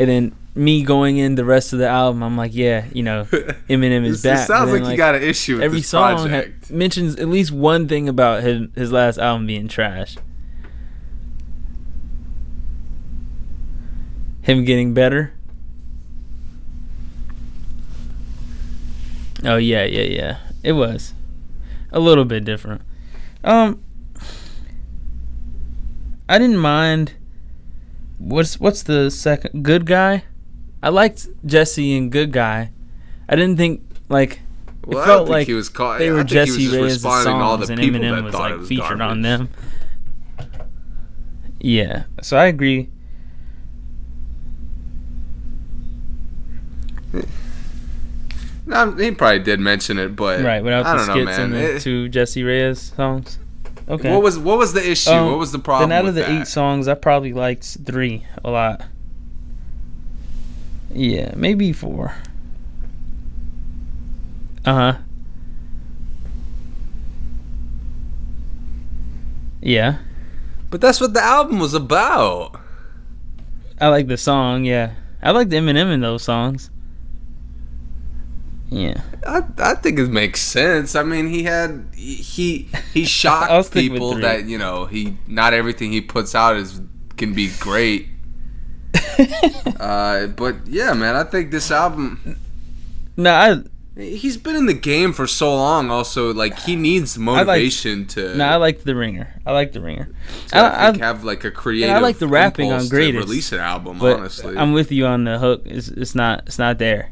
and then me going in the rest of the album, I'm like, yeah, you know, Eminem is back. It sounds But like, then, you got an issue with every this song ha- mentions at least one thing about his his last album being trash. Him getting better. Oh yeah, yeah, yeah. It was a little bit different. Um, I didn't mind. What's what's the second good guy? I liked Jessie and Good Guy. I didn't think like Well, it I felt like he was caught. they were think he was Jessie Reyez' responding to all the songs and people Eminem that was like featured on them. Yeah, so I agree. No, he probably did mention it, but Right, without I the don't know, skits man. and the It- two Jessie Reyez songs. Okay. What was what was the issue? Um, what was the problem? Then out of the that? eight songs, I probably liked three a lot. Yeah, maybe four. Uh huh. Yeah, But that's what the album was about. I like the song. Yeah, I like the Eminem in those songs. Yeah, I, I think it makes sense. I mean, he had he he shocked people that you know he not everything he puts out is can be great. uh, but yeah, man, I think this album. no, I He's been in the game for so long. Also, like he needs motivation to. no, I like the Ringer. I like the Ringer. I, I, I, have like a creative. I like the rapping on Greatest, Release an album, honestly. I'm with you on the hook. It's it's not it's not there.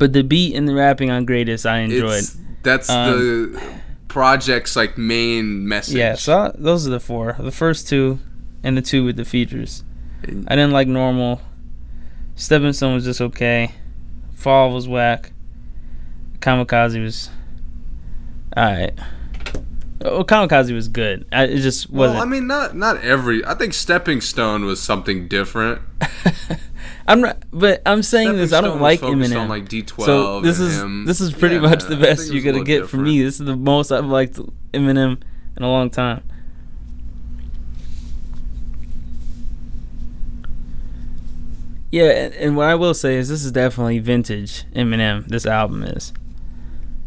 But the beat and the rapping on Greatest, I enjoyed. It's, that's Um, the project's like main message. Yeah, so those are the four. The first two, and the two with the features. I didn't like normal. Stepping Stone was just okay. Fall was whack. Kamikaze was alright. Oh, Kamikaze was good. I, it just wasn't. Well, I mean, not not every. I think Stepping Stone was something different. I'm not, but I'm saying Stepping this. I don't like Eminem. on, like D12. so this is him. this is pretty Yeah, much the best you're gonna get from me. This is the most I've liked Eminem in a long time. Yeah, and, and what I will say is this is definitely vintage Eminem. This album is.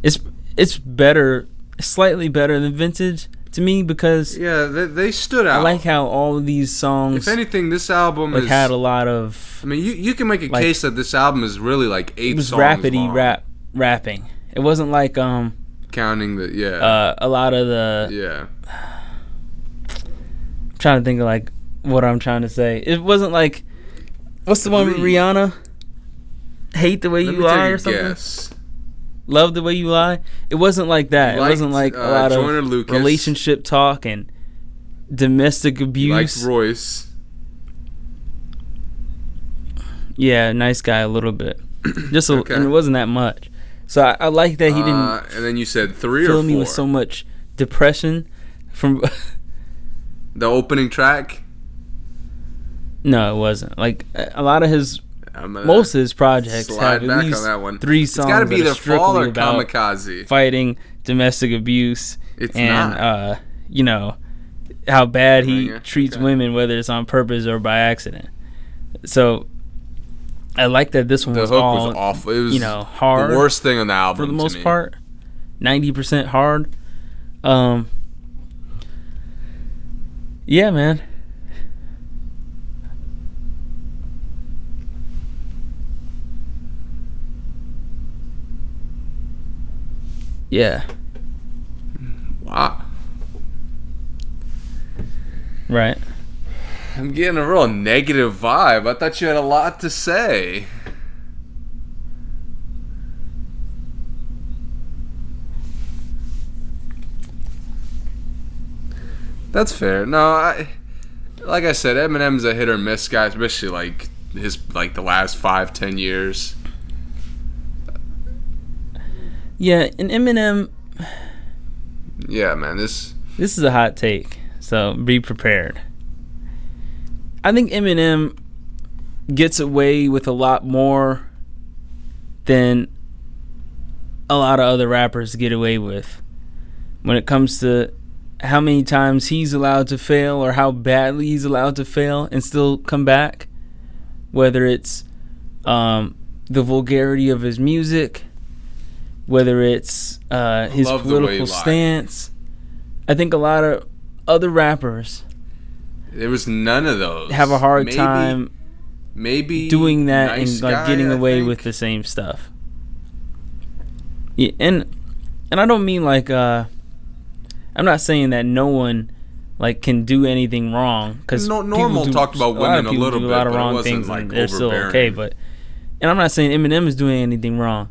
It's it's better, slightly better than vintage, to me because Yeah, they, they stood out. I like how all of these songs if anything, this album like is. had a lot of I mean, you you can make a like- case that this album is really like eight it was rapidy rap rapping. It wasn't like um counting the yeah uh a lot of the yeah. I'm trying to think of like what I'm trying to say. It wasn't like what's the one with Rihanna? Hate the way Let you lie take or something. guess. Love the way you lie. It wasn't like that. Liked, it wasn't like a uh, lot Joyner of Lucas. relationship talk and domestic Like abuse. Royce. yeah, nice guy a little bit. Just a, Okay. and it wasn't that much. So I, I like that he didn't Uh, and then you said three or fill four. me with so much depression from the opening track. No, it wasn't. Like a lot of his most of his projects have at least on that one. three It's songs got to be are Fall or Kamikaze. fighting domestic abuse It's and not. uh you know how bad he Ringer, treats okay. women whether it's on purpose or by accident. So I like that this one the was hook all was awful. It was you know, hard the worst thing on the album for the most me. part. 90% hard. Um Yeah, man. Yeah, Wow. right. I'm getting a real negative vibe. I thought you had a lot to say. That's fair. No, I like I said, Eminem's a hit or miss guy, especially like his like the last five, ten years. Yeah, and Eminem Yeah, man. This This is a hot take, so be prepared. I think Eminem gets away with a lot more than a lot of other rappers get away with when it comes to how many times he's allowed to fail or how badly he's allowed to fail and still come back. Whether it's um, the vulgarity of his music, whether it's uh, his love political stance. I think a lot of other rappers there was none of those. have a hard Maybe- time maybe doing that Nice and like Guy, getting away with the same stuff. Yeah, and and I don't mean like uh I'm not saying that no one like can do anything wrong because No- Normal talked about women a little do a bit, lot of wrong wasn't, things like, and they're still okay. But and I'm not saying Eminem is doing anything wrong,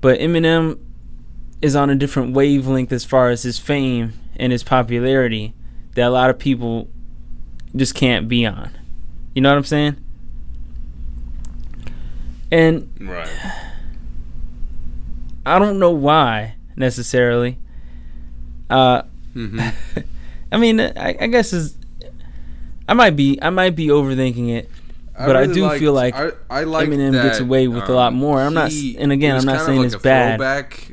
but Eminem is on a different wavelength as far as his fame and his popularity that a lot of people just can't be on. You know what I'm saying? And Right. I don't know why necessarily. Uh, hmm I mean, I, I guess is I might be I might be overthinking it, but I, really do liked- feel like I, I Eminem gets away with a lot um, more. I'm not he- and again, I'm not saying like it's bad,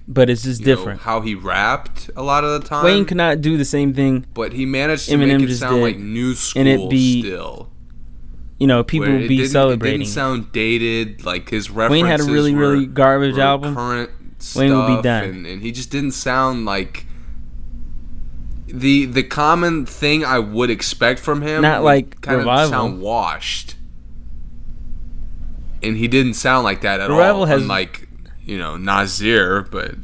but it's just you know, different. how he rapped a lot of the time. Wayne could not do the same thing. but he managed to Eminem make it just sound did, like new school and it be still. You know, people would be celebrating. It didn't sound dated. Like his references Wayne had a really, were- really garbage album. Current stuff, Wayne would be done. and, and he just didn't sound like the the common thing I would expect from him. Not like kind Revival. of sound washed, and he didn't sound like that at Revival all. has- Unlike you know Nasir, but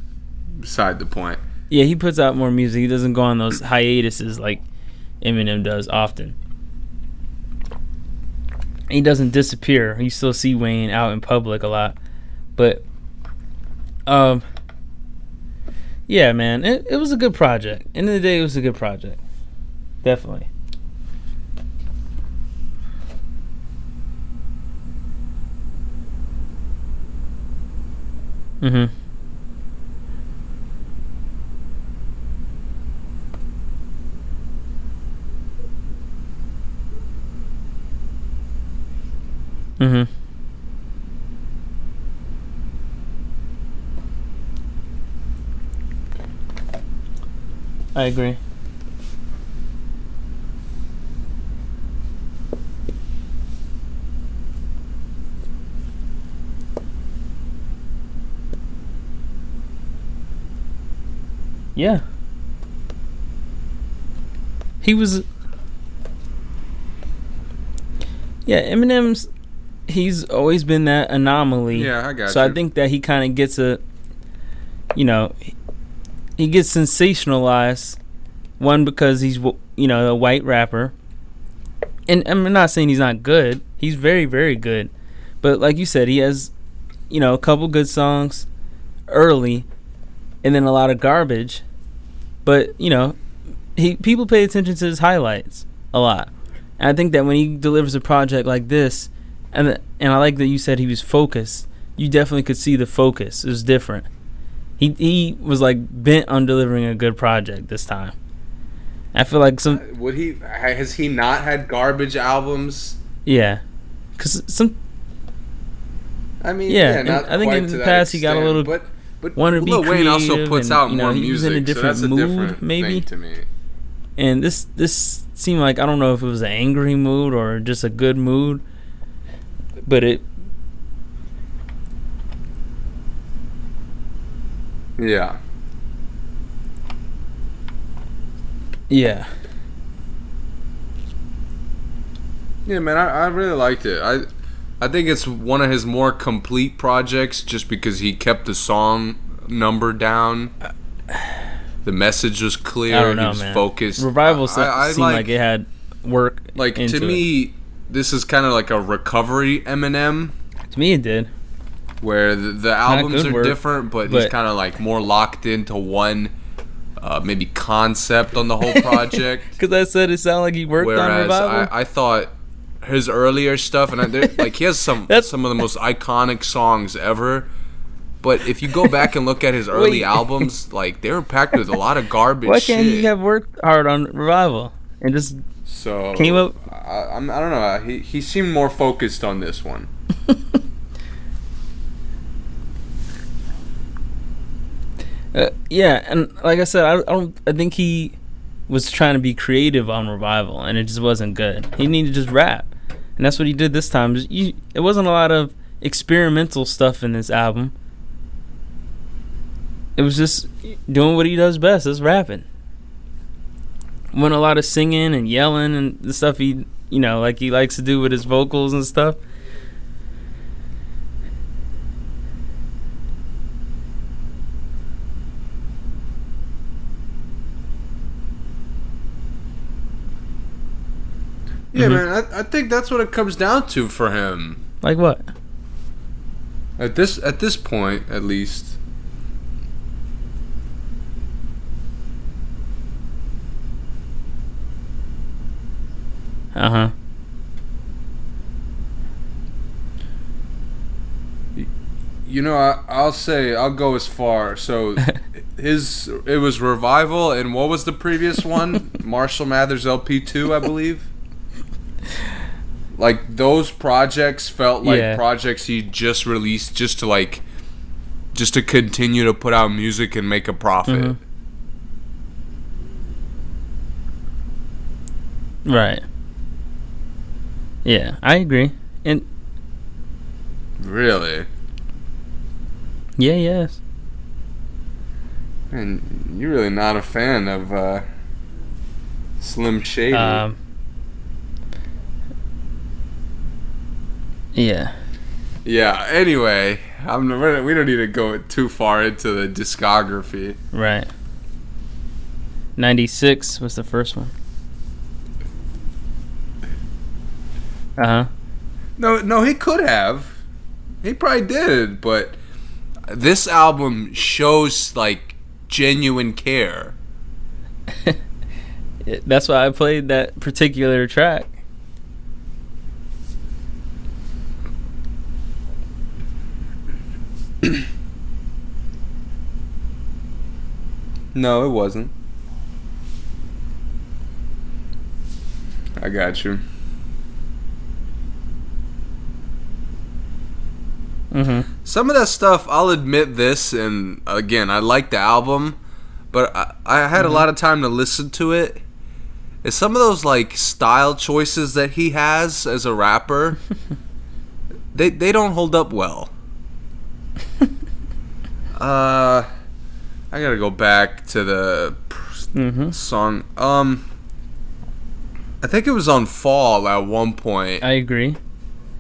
beside the point. yeah, he puts out more music. He doesn't go on those hiatuses like Eminem does often. He doesn't disappear. You still see Wayne out in public a lot, but um, yeah, man, it, it was a good project. End of the day, it was a good project. Definitely. Mm-hmm. Mm-hmm. I agree. Yeah. he was. Yeah, Eminem's. He's always been that anomaly. Yeah, I got So I think that he kind of gets a. You know, he gets sensationalized. One because he's you know a white rapper, and I'm not saying he's not good. He's very very good, but like you said, he has, you know, a couple good songs, early, and then a lot of garbage. But you know, he people pay attention to his highlights a lot. And I think that when he delivers a project like this, and the, and I like that you said he was focused. You definitely could see the focus. It was different. He he was like bent on delivering a good project this time. I feel like some uh, Would he? Has he not had garbage albums? yeah, cause some I mean, Yeah, yeah, not I think in the past he got a little- But but wanted to be Lil Wayne also puts and, out you know, more was in a different so that's mood, a different maybe? thing to me. and this this seemed like I don't know if it was an angry mood or just a good mood, but it Yeah. yeah Yeah, man, I, I really liked it. I I think it's one of his more complete projects just because he kept the song number down. The message was clear. I don't know he was man. focused. Revival se- I, I seemed like, it had work. like to it. me, this is kind of like a recovery Eminem, to me it did. where the, the albums are work, different, but, he's kind of like more locked into one, uh, maybe concept on the whole project. Because I said it sounded like he worked on Whereas Revival. I, I thought his earlier stuff, and I, like he has some That's- some of the most iconic songs ever. But if you go back and look at his early Wait. albums, like they were packed with a lot of garbage. Why can't shit. he have worked hard on Revival and just so came up- I, I'm, I don't know. He he seemed more focused on this one. Uh, yeah, and like I said, I, I don't. I think he was trying to be creative on Revival, and it just wasn't good. He needed to just rap, and that's what he did this time. It wasn't a lot of experimental stuff in this album. It was just doing what he does best. That's rapping. Went a lot of singing and yelling and the stuff he, you know, like he likes to do with his vocals and stuff. Yeah, Mhm. man. I, I think that's what it comes down to for him Like what? at this at this point, at least. Uh huh. You know, I, I'll say I'll go as far. So, his it was revival, and what was the previous one? Marshall Mathers LP two, I believe. Like those projects felt like Yeah. projects he just released just to like, just to continue to put out music and make a profit. Mhm. Right. Yeah, I agree. And Really, yeah, yes. and you're really not a fan of uh, Slim Shady. Um. Yeah. yeah. Anyway, I'm, we don't need to go too far into the discography. Right. Ninety six was the first one. Uh huh. No, no, he could have. He probably did, but this album shows like genuine care. That's why I played that particular track. No, it wasn't. I got you. Mm-hmm. Some of that stuff, I'll admit this, and again, I like the album, but I, I had a lot of time to listen to it. it. Is some of those like style choices that he has as a rapper, they they don't hold up well. uh, I gotta go back to the Mm-hmm. song. Um, I think it was on Fall at one point. I agree.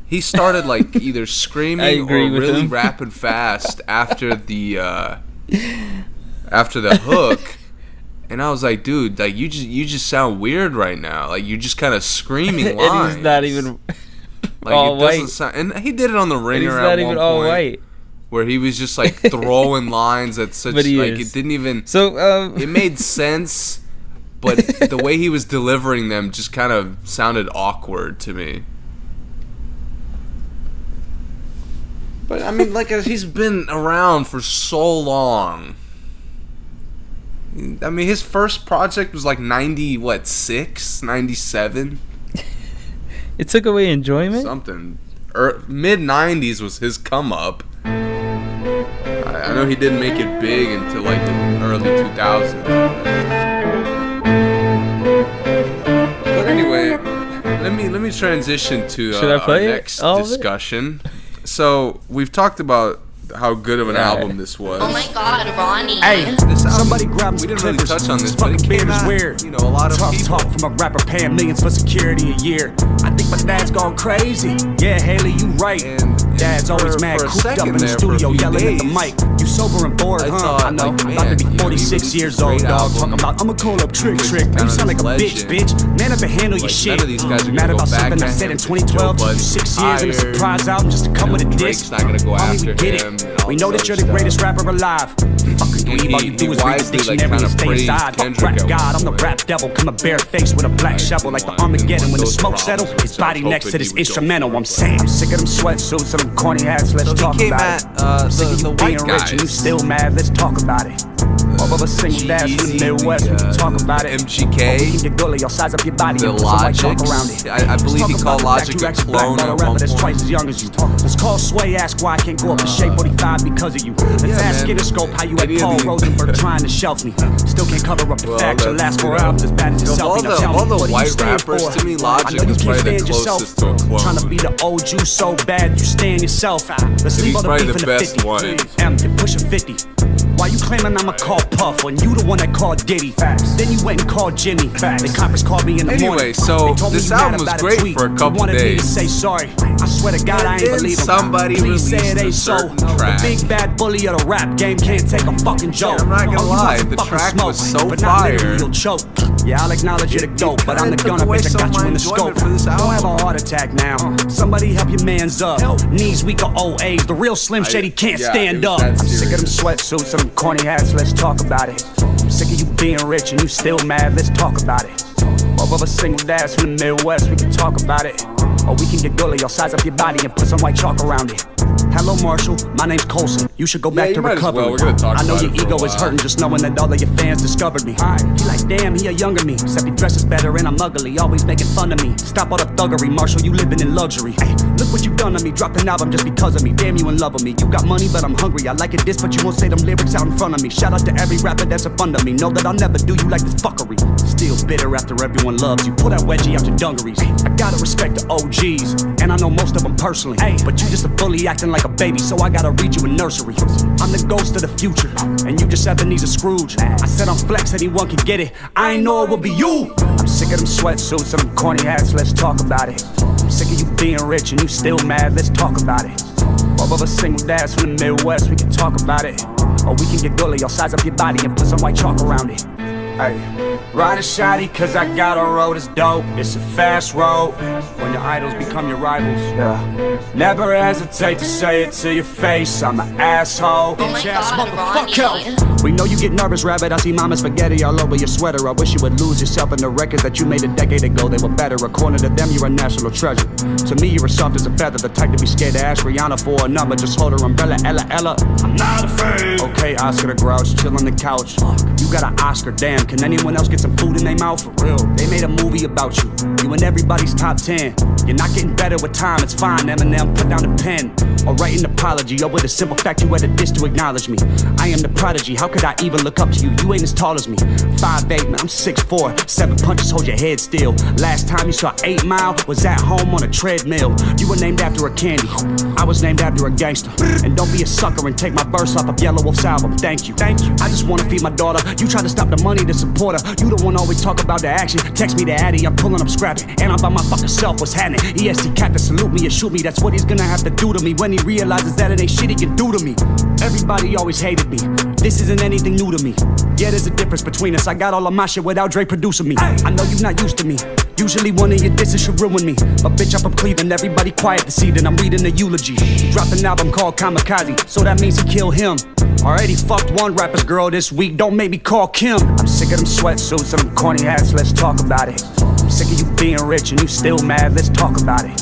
he started like either screaming or really rapping fast after the uh, after the hook. And I was like, dude, like you just you just sound weird right now. Like you're just kind of screaming and he's not even. like all it doesn't white. sound. And he did it on the And ringer he's at not one even point, white. Where he was just like throwing lines at such like is. it didn't even. So um, It made sense, but the way he was delivering them just kind of sounded awkward to me. But I mean, like uh, he's been around for so long. I mean, his first project was like ninety what six, ninety seven, it took away enjoyment. something. Er, Mid nineties was his come up. I, I know he didn't make it big until like the early two thousands. But anyway, let me let me transition to uh, Should I play our next All of it? discussion. So we've talked about how good of an Right. album this was. Oh my god, Ronnie. Hey, This album, somebody grab we some didn't really clippers. touch on this, This but it fucking came beard is out, weird. You know, a lot of Tough people. talk from a rapper paying millions for security a year. I think my dad's gone crazy. Yeah, Hailie, you right. And- Dad's always mad, cooped up in the there, for a studio, yelling at the mic. You sober and bored, I huh? thought, I know. like, I'm about to be man, you know, he 46 released years old, dog. Talking about, I'ma call up Trick Trick. Man, you sound like a bitch, bitch. Man, up to handle your shit. none of these guys are Mad about something I said in 2012. Joe Took you six years and a surprise album just to come with a. Drake's not gonna go after we get it. We know that you're the greatest rapper alive. Fucking dweeb, all you do is read the dictionary and stay inside. Fuck rap God, I'm the rap devil. Come a bare face with a black shovel like the Armageddon. When the smoke settle, his body next to this instrumental. I'm saying, I'm sick of them sweatsuits and them corny ass, Let's So talk about at, it. uh, I'm the- the being white rich and you still mad. Let's talk about it. All of us single dads from the Midwest, we can talk about it. MGK, can get gully, you'll size up your body the and put some white chalk Logics. around it. I- I believe he called the fact Logic a clone rapper that's twice as young as you. Let's call Sway, ask why I can't go up to Shade 45 because of you. Let's yeah, ask man. Interscope how you had Paul Rosenberg trying to shelf me. Still can't cover up the Well, facts. Your that's, last four albums is bad as yourself. all the- all the white rappers, to me, Logic I know you is can't probably the stand yourself. closest to a clone. Trying to be the old you so bad you stand yourself. Let's leave all the beef the in the best 50. one. M, you're pushing 50. Why you claiming I'ma call Puff when you the one that called Diddy? Facts. Then you went and called Jimmy. The coppers called me in the Anyway, morning. so They told me this album was a great for a couple you wanted me to days. say sorry. I swear to God, I ain't believe him. somebody Please say it ain't so. certain The track. big bad bully of the rap game can't take a fucking joke. I'm not gonna Oh, lie, the track smoke, was so but fire. You'll choke. Yeah, I'll acknowledge you're the dope, but I'm the gunner, bitch. I got you in the scope. Don't have a heart attack now. Somebody help your man's up. Knees weak or old age. The real Slim Shady can't stand up. I'm sick of them sweatsuits and them corny hats. Let's talk about it. I'm sick of you being rich and you still mad. Let's talk about it. All of us single dads from the Midwest, we can talk about it. Or we can get gully, I'll size up your body and put some white chalk around it. Hello, Marshall. My name's Colson. You should go back to well. recovery. Talk I know your a ego is hurting just knowing that all of your fans discovered me. He like, damn, he a younger me. Except he dresses better and I'm ugly. Always making fun of me. Stop all the thuggery, Marshall. You living in luxury. Hey, look what you done to me. Dropped an album just because of me. Damn, you in love with me. You got money, but I'm hungry. I like it this, but you won't say them lyrics out in front of me. Shout out to every rapper that's up of me. Know that I'll never do you like this fuckery. Still bitter after everyone loves you. Pull that wedgie out your dungarees. I gotta respect the OGs, and I know most of them personally. Hey, But you just a bully acting like a baby, so I gotta read you a nursery. I'm the ghost of the future, and you just have Ebenezer Scrooge. I said I'm flex, anyone can get it. I ain't know it would be you. I'm sick of them sweatsuits and them corny hats. Let's talk about it. I'm sick of you being rich and you still mad. Let's talk about it. All of us single dads from the Midwest, we can talk about it. Or we can get gully, I'll size up your body and put some white chalk around it. Hey, ride a shotty cause I got a road is dope. It's a fast road when your idols become your rivals. Yeah. Never hesitate to say it to your face. I'm an asshole. Oh my Bitch ass motherfucker. Ronnie. We know you get nervous, rabbit. I see mama spaghetti all over your sweater. I wish you would lose yourself in the records that you made a decade ago. They were better. According to them, you're a national treasure. To me, you're as soft as a feather. The type to be scared to ask Rihanna for a number. Just hold her umbrella, Ella, Ella. I'm not afraid. Okay, Oscar the Grouch, chill on the couch. You got an Oscar, damn. Can anyone else get some food in their mouth? For real. They made a movie about you. You in everybody's top 10. You're not getting better with time, it's fine. Eminem, put down the pen. Or write an apology, or with a simple fact, you had a dish to acknowledge me. I am the prodigy, how could I even look up to you? You ain't as tall as me. 5'8, man, I'm 6'4. Seven punches, hold your head still. Last time you saw 8 Mile was at home on a treadmill. You were named after a candy. I was named after a gangster. And don't be a sucker and take my verse off of Yelawolf's album. Thank you. Thank you. I just wanna feed my daughter. You try to stop the money to support her. You the one always talk about the action. Text me the addy, I'm pulling up scrapping. And I'm by my fucking self, what's happening? EST cat to salute me and shoot me. That's what he's gonna have to do to me when he realizes that it ain't shit he can do to me. Everybody always hated me. This isn't anything new to me. Yeah, there's a difference between us. I got all of my shit without Dre producing me. I know you're not used to me. Usually one of your disses should ruin me. But bitch, up I'm from Cleveland. Everybody quiet this evening. I'm reading the eulogy. He dropped an album called Kamikaze, so that means he killed him. Already fucked one rapper's girl this week. Don't make me call Kim. I'm sick of them sweatsuits and them corny hats. Let's talk about it. I'm sick of you being rich and you still mad. Let's talk about it.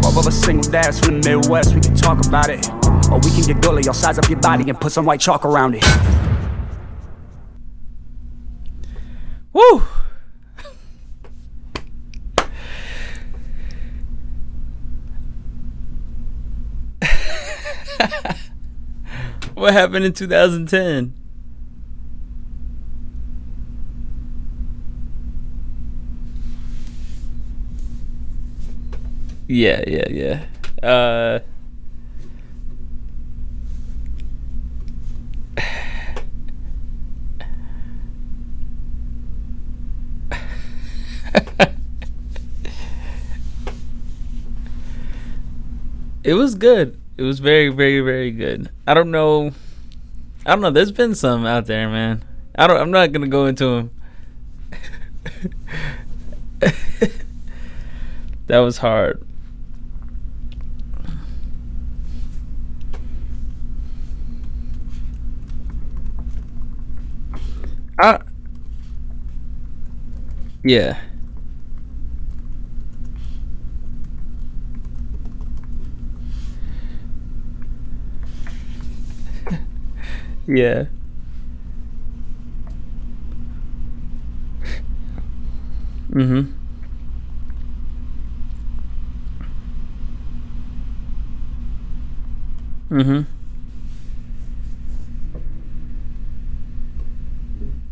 Both of us single dads from the Midwest. We can talk about it. Or we can get gully. I'll size up your body and put some white chalk around it. Woo! what happened in 2010? Yeah, yeah, yeah. Uh It was good. It was very, very, very good. I don't know. I don't know. There's been some out there, man. I don't. I'm not gonna go into them. that was hard. I. Yeah. Yeah. Mm Mhm. Mhm.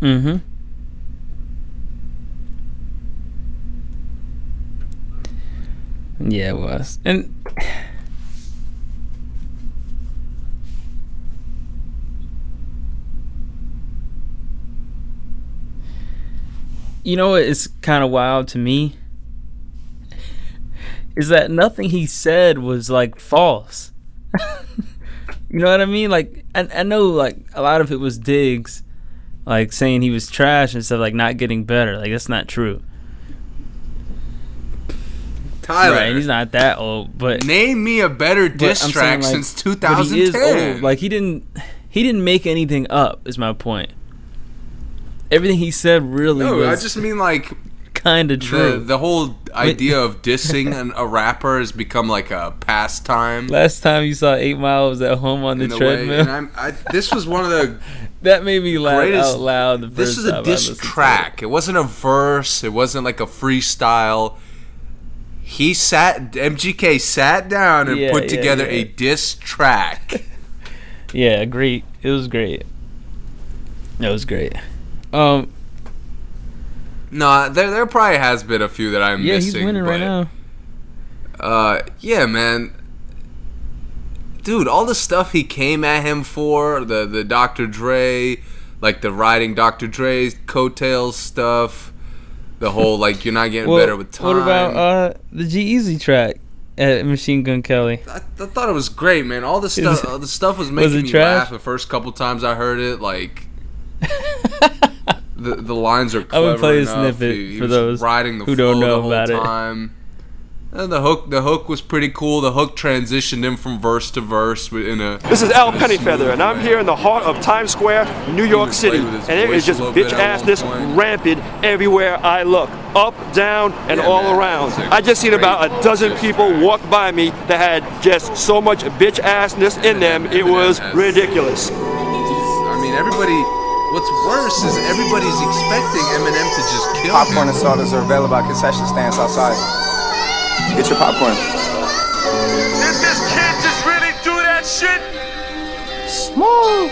Mm Mhm. Yeah, it was. And you know what is kind of wild to me is that nothing he said was like false. you know what I mean? Like I, I know like a lot of it was digs, like saying he was trash and stuff, like not getting better. Like that's not true. Tyler, Right? He's not that old, but name me a better diss track like, since but he is 2010. old. Like he didn't he didn't make anything up. Is my point. Everything he said really no, I just mean like kind of true. the whole idea of dissing an, a rapper has become like a pastime. Last time you saw Eight Mile was at home on the way, treadmill. and I'm, this was one of the that made me laugh greatest. out loud. The this is a diss to it. track. It. wasn't a verse. It wasn't like a freestyle. He sat. MGK sat down and Yeah, put yeah, together yeah. a diss track. Yeah, great. It was great. It was great. Um, no, there there probably has been a few that I'm yeah, missing. he's winning right now. Uh, yeah, man. Dude, all the stuff he came at him for, the the Dr. Dre, like the riding Dr. Dre's coattails stuff, the whole like you're not getting Well, better with time. What about uh the G-Eazy track at Machine Gun Kelly? I, I thought it was great, man. All the stuff, the stuff was was making it me trash? laugh the first couple times I heard it. Like the the lines are I clever would play a snippet He- he for was those riding the who don't know the whole about it. time. And the hook, the hook was pretty cool. The hook transitioned him from verse to verse in a. This is Al Pennyfeather, and I'm here in the heart of Times Square, New York City. playing with his And there voice is just a little bit bitch assness rampant everywhere I look. Up, down, and Yeah, all man, around. I just seen about a dozen musician. people walk by me that had just so much bitch assness in them, it was has- ridiculous. I mean, everybody. What's worse is everybody's expecting Eminem to just kill Popcorn him. and sodas are available at concession stands outside. Get your popcorn. Did this kid just really do that shit? Smoke.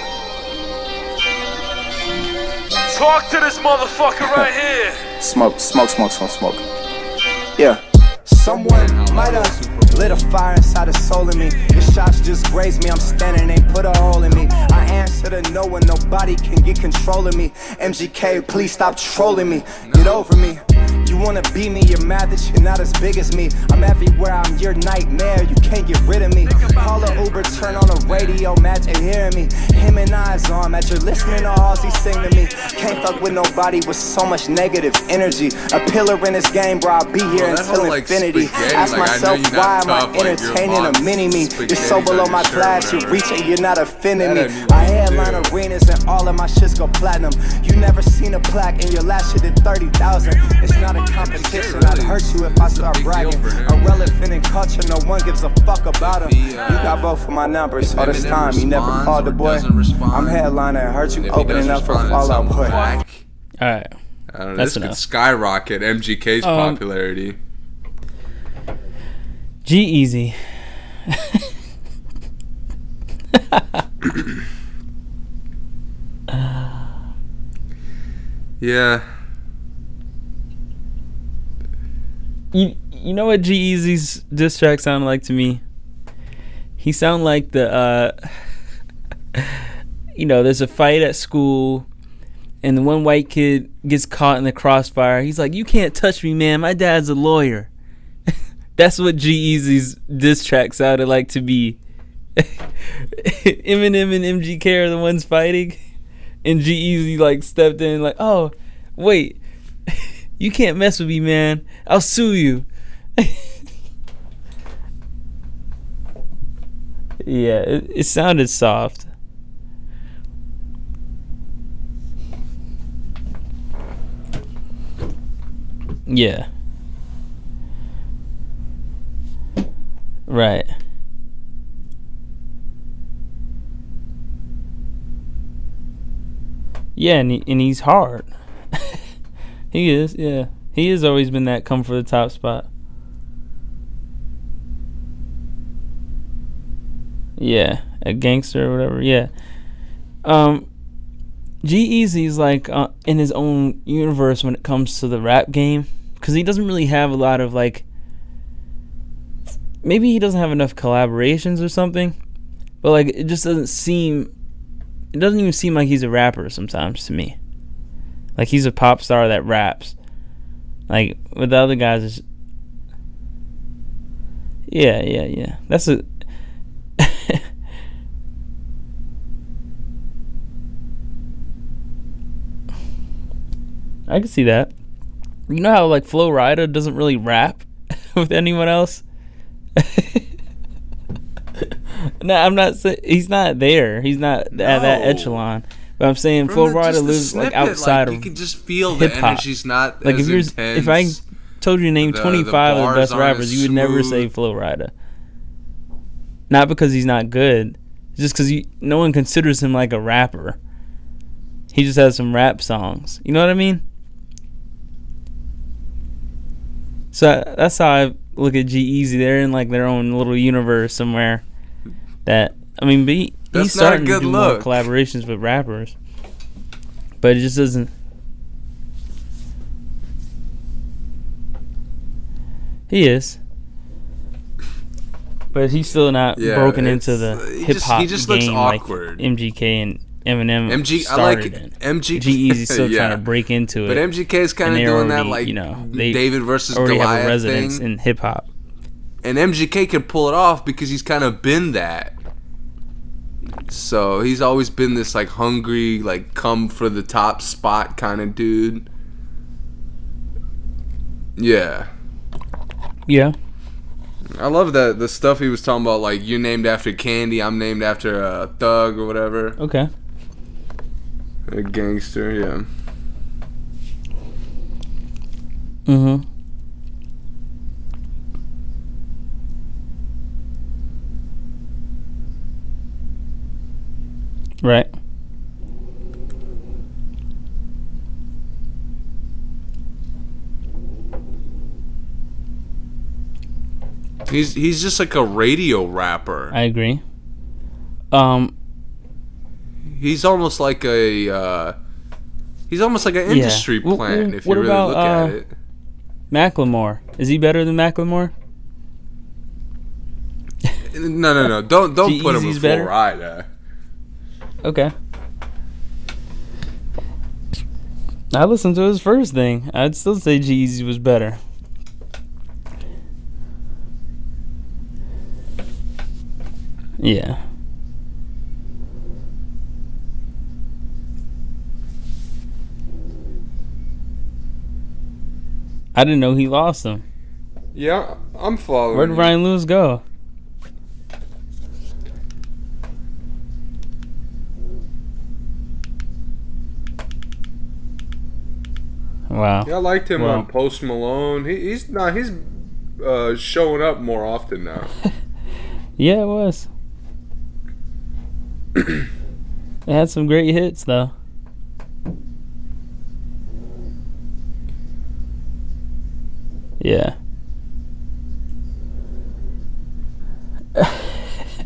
Talk to this motherfucker right here. Smoke, smoke, smoke, smoke, smoke. Yeah. Someone might have lit a fire inside a soul in me. Your shots just grazed me. I'm standing, they put a hole in me. I answer to no one, nobody can get control of me. MGK, please stop trolling me. Get over me. You wanna be me, you're mad that you're not as big as me. I'm everywhere, I'm your nightmare, you can't get rid of me. Call a Uber, turn on the radio, mad you hearing me. Him and I's on, mad you're listening to all he sing to me. Can't fuck with nobody with so much negative energy. A pillar in this game, bro, I'll be here Well, until whole, infinity. spaghetti, Ask like, myself, why am tough, I like, entertaining a mini me? You're so below my class, you're reaching, you're not offending me. I headline arenas and all of my shits go platinum. You never seen a plaque and your last shit did 30,000. It's not a competition, I'd hurt you if I start bragging. Irrelevant in culture, no one gives a fuck about him. You got both of my numbers all this time. You never responds called the boy. I'm headlining, hurt you And if he opening up for respond, it's Fall Out Boy. All right. I don't know. That's this could skyrocket MGK's Um, popularity. G-Eazy. Yeah. You you know what G Eazy's diss track sounded like to me? He sounded like the uh you know, there's a fight at school and the one white kid gets caught in the crossfire. He's like, You can't touch me, man. My dad's a lawyer. That's what G Eazy's diss track sounded like to be. Eminem and MGK are the ones fighting, and G like stepped in like, "Oh, wait, you can't mess with me, man. I'll sue you." yeah, it, it sounded soft. Yeah. Right. Yeah, and, he, and he's hard. He is, yeah. He has always been that come for the top spot. Yeah, a gangster or whatever. Yeah. Um, G Eazy's like uh, in his own universe when it comes to the rap game because he doesn't really have a lot of like. Maybe he doesn't have enough collaborations or something, but like it just doesn't seem. It doesn't even seem like he's a rapper sometimes to me. Like he's a pop star that raps. Like with the other guys, it's, yeah, yeah, yeah. That's a. I can see that. You know how like Flo Rida doesn't really rap with anyone else. no, I'm not saying he's not there. He's not at that echelon. But I'm saying From Flo the- the lives like snippet, outside like, you of can just feel the hip-hop. energy's not like as if you're intense. if I told you to name The- the 25 of the best rappers, you would never say smooth. Flo Rida. Not because he's not good, just because no one considers him like a rapper. He just has some rap songs. You know what I mean? So that's how I look at G-Eazy. They're in like their own little universe somewhere. That I mean, he, That's he's not a starting to do look. more collaborations with rappers, but it just doesn't. He is, but he's still not Yeah, broken into the uh, hip just- hop he just looks game awkward. like MGK and Eminem MG, I like in. MG. G Eazy's still yeah. trying to break into it, But. MGK is kind of doing that, like you know, they David versus already have Goliath a residence thing. in hip hop. and MGK can pull it off because he's kind of been that. So he's always been this like hungry, like come for the top spot kind of dude. Yeah. Yeah. I love that the stuff he was talking about, like you're named after Candy, I'm named after a thug or whatever, Okay. a gangster. Yeah. Mm-hmm. Right. He's he's just like a radio rapper. I agree. Um, He's almost like a uh, he's almost like an industry Wh- plant wh- if you really about, look at uh, it. Macklemore is he better than Macklemore? No, no, no. Don't don't put him G-Eazy's before better? Ryder. Okay. I listened to his first thing. I'd still say G-Eazy was better. Yeah. I didn't know he lost him. Yeah, I'm following. Where'd you. Ryan Lewis go? Wow. Yeah, I liked him Well. on Post Malone. He, he's not. he's uh, showing up more often now. Yeah, it was. it had some great hits though.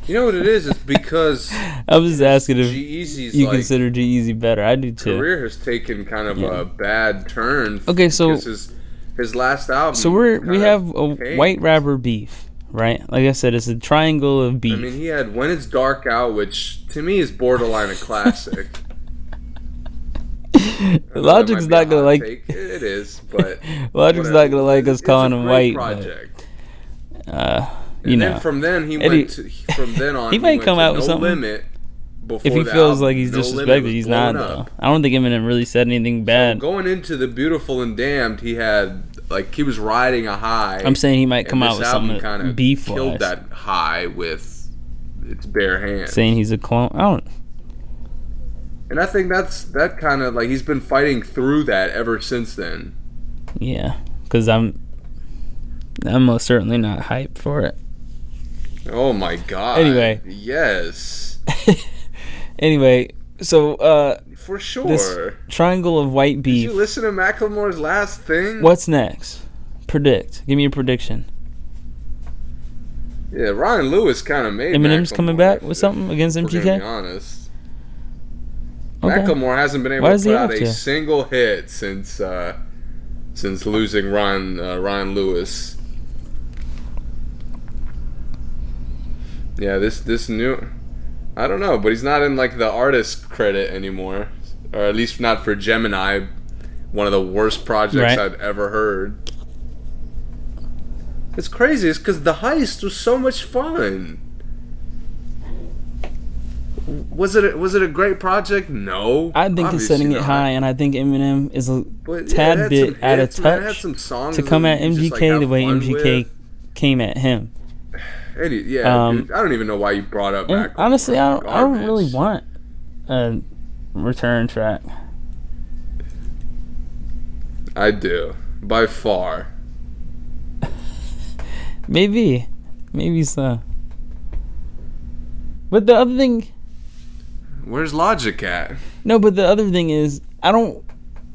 You know what it is? It's because I was just asking if G-Eazy's you like consider G-Eazy better. I do too. career has taken kind of Yeah. a bad turn. Okay, so- his his last album. So we're we have a white rapper beef, right? Like I said, it's a triangle of beef. I mean, he had "When It's Dark Out," which to me is borderline a classic. I know that Logic's not gonna like. take. It is, but Logic's whatever. not gonna like us It's a calling him great white. but, uh, you and know, then from then he went to, from then on. he might come out with no something. Limit. Before if he feels album, like he's No disrespected, he's not though. I don't think Eminem really said anything bad. Going into the Beautiful and Damned, he had like he was riding a high. I'm saying he might come out with something kinda beef killed that high with its bare hands. Saying he's a clone. I don't. And I think that's that kind of like he's been fighting through that ever since then. Yeah, because I'm. I'm most certainly not hyped for it. Oh my god. Anyway. Yes. Anyway, so uh, For sure. triangle of white Did beef. you listen to Macklemore's last thing? What's next? Predict. Give me a prediction. Yeah, Ryan Lewis kind of made it. Eminem's coming back with something against MGK. be honest. Okay. Macklemore hasn't been able Why to put out a to? single hit since uh, since losing Ryan uh, Ryan Lewis. Yeah, this this new, I don't know, but he's not in like the artist credit anymore, or at least not for Gemini, one of the worst projects Right. I've ever heard. It's crazy. It's because the heist was so much fun. Was it a, was it a great project? No. I think he's setting it high, and I think Eminem is a But, tad had bit some out of man. Touch songs to come at just, like, MGK the way MGK with. came at him. Eddie, yeah, Um, I don't even know why you brought up Macklemore. honestly, I don't, I don't really want a return track. I do by far. Maybe, maybe so. But the other thing, Where's Logic at? no, but the other thing is, I don't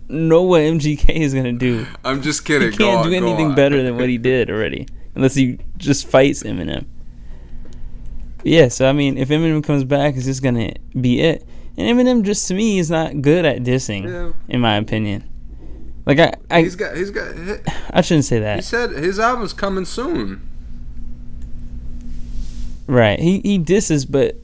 know what MGK is gonna do. I'm just kidding. He can't on, do anything better than what he did already, unless he just fights Eminem. Yeah, so I mean, if Eminem comes back, it's just gonna be it. And Eminem, just to me, is not good at dissing, Yeah. in my opinion. Like I, I, He's got. He's got. He I shouldn't say that. He said his album's coming soon. Right. He he disses, but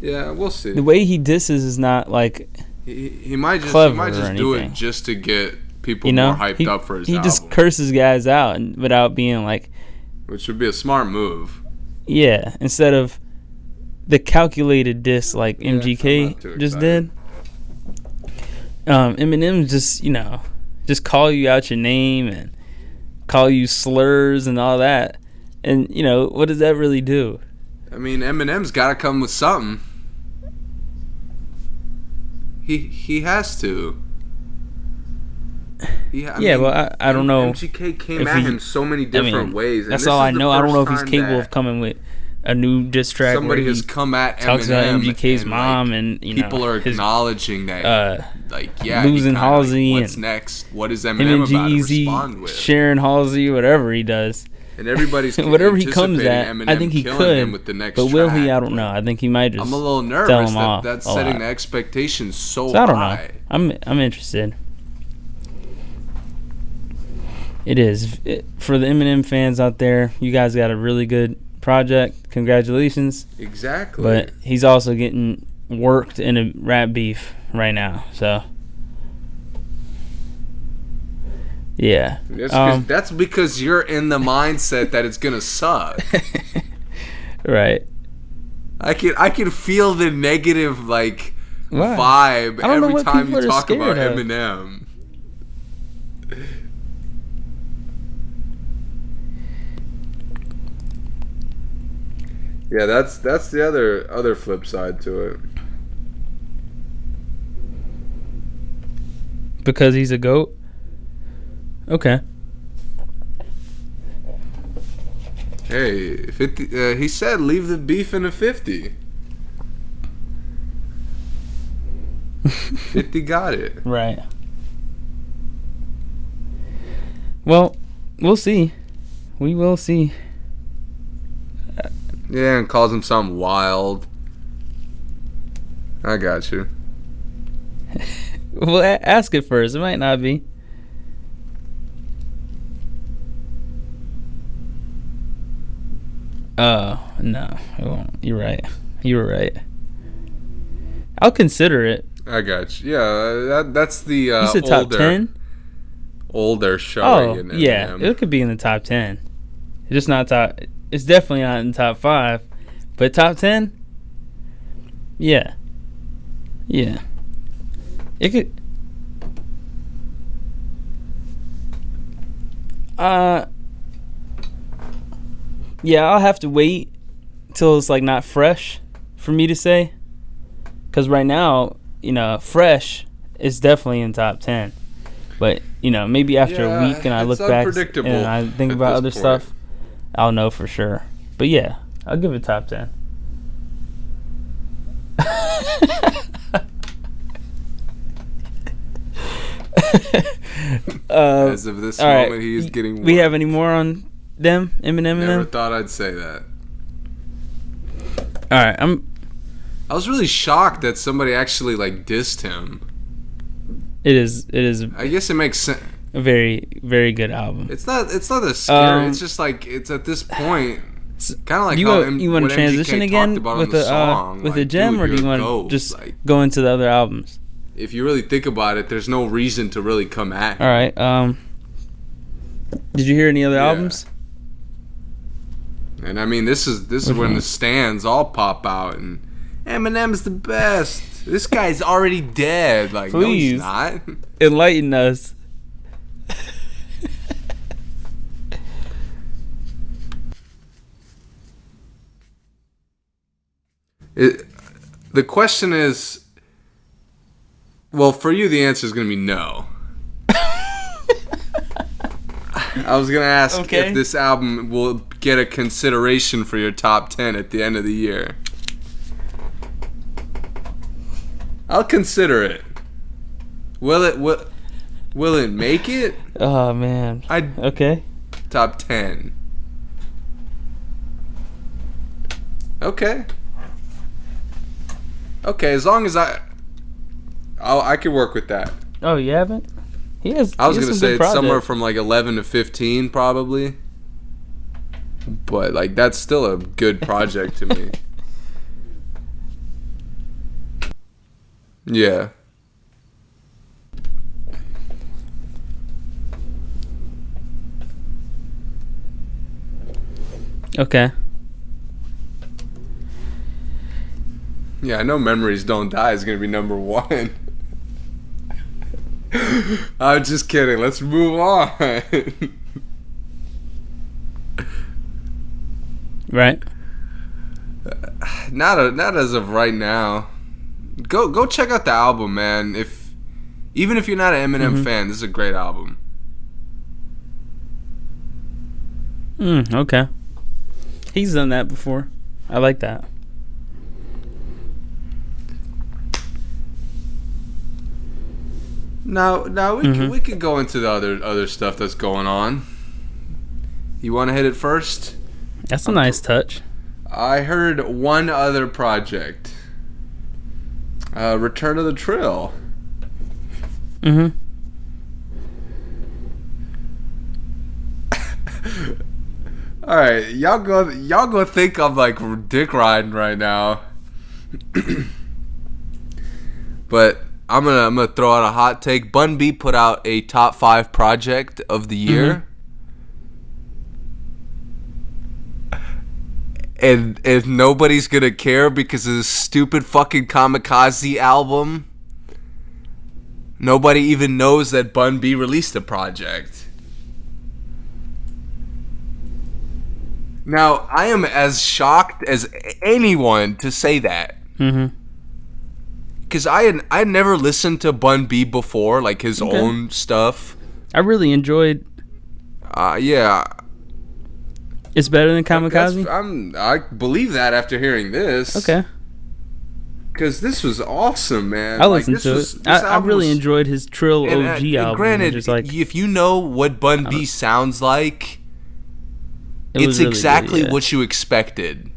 Yeah, we'll see. the way he disses is not like He, he might just. He might just do it just to get people you know more hyped he, up for his he album, just curses guys out and, without being like which would be a smart move. yeah instead of the calculated diss like I'm MGK just did. Um, Eminem just you know just call you out your name and call you slurs and all that, and you know what does that really do? I mean, Eminem's got to come with something. He he has to. Yeah, Yeah, well, I- I don't know MGK came at he- him so many I different mean, ways. and That's all I know. I don't know if he's capable of coming with a new diss track Somebody where has come at talks Eminem about MGK's and, mom like, and you know people are his- acknowledging that. uh, like, yeah, losing kinda, Halsey Like, what's and next? What is Eminem about to respond with? Sharon Halsey, whatever he does. And everybody's whatever he comes at, anticipating I think he could. him with the next but will he? I don't know. I think he might just. I'm a little nervous that that's setting lot. the expectations so, So I don't high. know. I'm I'm interested. It is It- for the Eminem fans out there. You guys got a really good project. Congratulations. Exactly. But he's also getting worked in a rap beef right now. So yeah. That's, Um, that's because you're in the mindset that it's gonna suck. right. I can I can feel the negative like Why? vibe I don't know every time you talk about of. Eminem. Yeah, that's that's the other other flip side to it. Because he's a goat. Okay. Hey, 50, uh, he said leave the beef in a 50. 50 got it. Right. Well, we'll see. We will see. Yeah, and calls him something wild. I got you. Well, a- ask it first. It might not be. Oh no, it won't. You're right. You were right. I'll consider it. I got you. Yeah, that, that's the uh, You said top older, ten. older Oh in yeah, it could be in the top ten. It's just not top. It's definitely not in top five, but top ten. Yeah. Yeah. It could. Uh. Yeah, I'll have to wait till it's like not fresh for me to say. Cause right now, you know, fresh is definitely in top ten. But you know, maybe after Yeah, a week and I look back and I think about other point. stuff, I'll know for sure. But yeah, I'll give it top ten. uh, As of this all right. moment, he is getting. We worked. have any more on them, Eminem, Never them? thought I'd say that. All right, I'm. I was really shocked that somebody actually like dissed him. It is. It is I guess it makes sense. A very, very good album. It's not. It's not a scary. Um, it's just like it's at this point. Kind of like you how M- you want to transition talked again with the the song. uh, with like, the gem, dude, or do you want to just like go into the other albums? if you really think about it, there's no reason to really come at. him. All right. Um, did you hear any other Yeah. albums? And I mean, this is this is when the stands all pop out and Eminem's the best. This guy's already dead. Like, no, he's not. Enlighten us. It, the question is, well, for you, the answer is going to be no. I was going to ask Okay. if this album will get a consideration for your top 10 at the end of the year. I'll consider it. Will it will, will it make it? Oh man. I Okay. top 10. Okay. Okay, as long as I I'll, I can work with that. Oh, you haven't? He has. I was has to say it's somewhere from like 11 to 15 probably. But like that's still a good project to me. Yeah. Okay. Yeah, I know Memories Don't Die is going to be number 1. I'm just kidding. Let's move on. Right. not a, not as of right now. Go go check out the album, man. If even if you're not an Eminem Mm-hmm. fan, this is a great album. Mm, okay. He's done that before. I like that. Now now we Mhm. can, we could go into the other other stuff that's going on. You want to hit it first? That's a nice touch. I heard one other project. Uh, Return of the Trill. Mm-hmm. All right, y'all go. Y'all go think I'm like dick riding right now. but I'm gonna I'm gonna throw out a hot take. Bun B put out a top five project of the year. Mm-hmm. And if nobody's gonna care because of this stupid fucking kamikaze album, nobody even knows that Bun B released a project. Now, I am as shocked as anyone to say that. Mm-hmm. Because I had I had never listened to Bun B before, like his Okay. own stuff. I really enjoyed. Uh, yeah, It's better than Kamikaze. I'm I believe that after hearing this. Okay, because this was awesome, man. I Like, listened this to was- it. I, I really enjoyed his Trill and, uh, OG and album. Granted, like if you know what Bun B sounds like, It it's really good, exactly yeah. what you expected.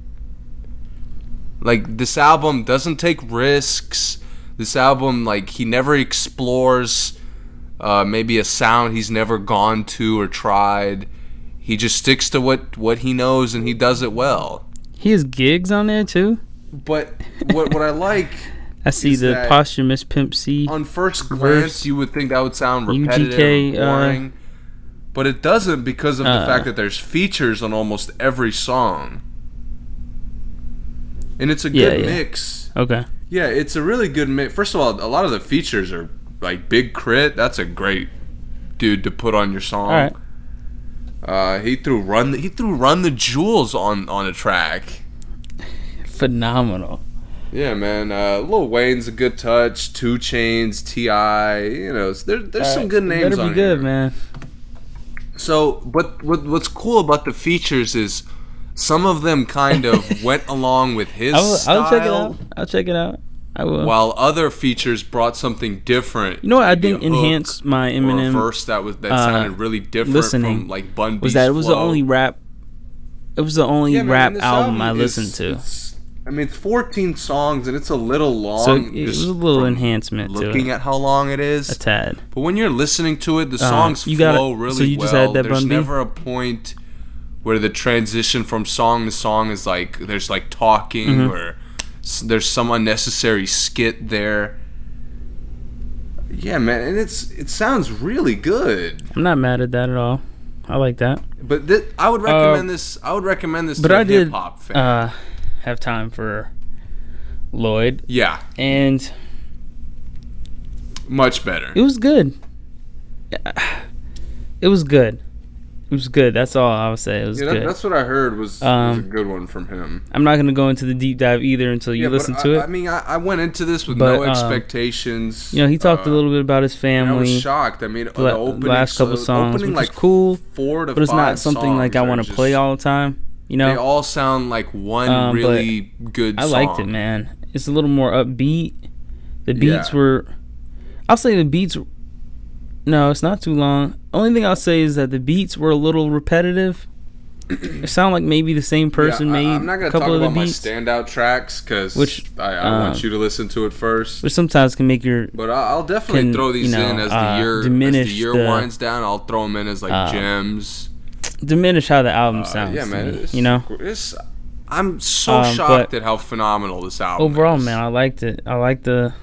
Like this album doesn't take risks. This album, like he never explores uh, maybe a sound he's never gone to or tried. He just sticks to what what he knows and he does it well. he has gigs on there too. But what what I like I see the posthumous Pimp C. on first glance verse. you would think that would sound repetitive UGK, uh, boring but it doesn't because of the Uh. fact that there's features on almost every song and it's a Yeah, good yeah. mix Okay, yeah it's a really good mix first of all a lot of the features are like Big K.R.I.T. that's a great dude to put on your song all right. uh, he threw run the, he threw run the jewels on on a track Phenomenal. Yeah, man. Uh, Lil Wayne's a good touch. 2 Chainz, Ti. You know, there, there's some Alright, good names Better be good, here. man. So, but what what's cool about the features is some of them kind of went along with his I'll, style, I'll check it out. I'll check it out. I will. while other features brought something different. you know what I maybe a think hook enhanced my or a Eminem verse that was that uh, sounded really different listening from like Bun B's was that it was the only rap. It was the only Yeah, rap and this album, I is- listened to. It's- I mean, it's 14 songs and it's a little long. So it, it was a little enhancement to Looking at how long it is, a tad. But when you're listening to it, the Uh, songs you gotta- flow really so you just well. had that there's never a point where the transition from song to song is like there's like talking Mhm. or there's some unnecessary skit there. Yeah, man, and it's it sounds really good. I'm not mad at that at all. I like that. But thi- I would recommend this. I would recommend this Uh, But to a hip hop fan. uh, have time for Lloyd, yeah, and much better. it was good. It was good. It was good. That's all I would say. It was Yeah, that, good. that's what I heard was, was a Um, good one from him. I'm not gonna go into the deep dive either until you Yeah, listen I, to it. I mean, I, I went into this with But, no um, expectations. you know, he talked uh, a little bit about his family. I was shocked. I mean, the opening, last couple so- songs, which like was cool, four to but it's not something like I want to play all the time. You know, They all sound like one Um, really good. I liked it, man. It's a little more upbeat. The beats Yeah. were, I'll say the beats. No, it's not too long. Only thing I'll say is that the beats were a little repetitive. it sounded like maybe the same person Yeah, I- made I'm not gonna talk about my standout tracks because Which, I, I um, want you to listen to it first. which sometimes can make your But I- I'll definitely can, throw these you know, in as the uh, year as the year the- winds down. I'll throw them in as like uh, gems. Diminish how the album Uh, sounds. yeah, man. me, you know. it's, I'm so Um, shocked at how phenomenal this album. Overall, is. man, I liked it. I liked the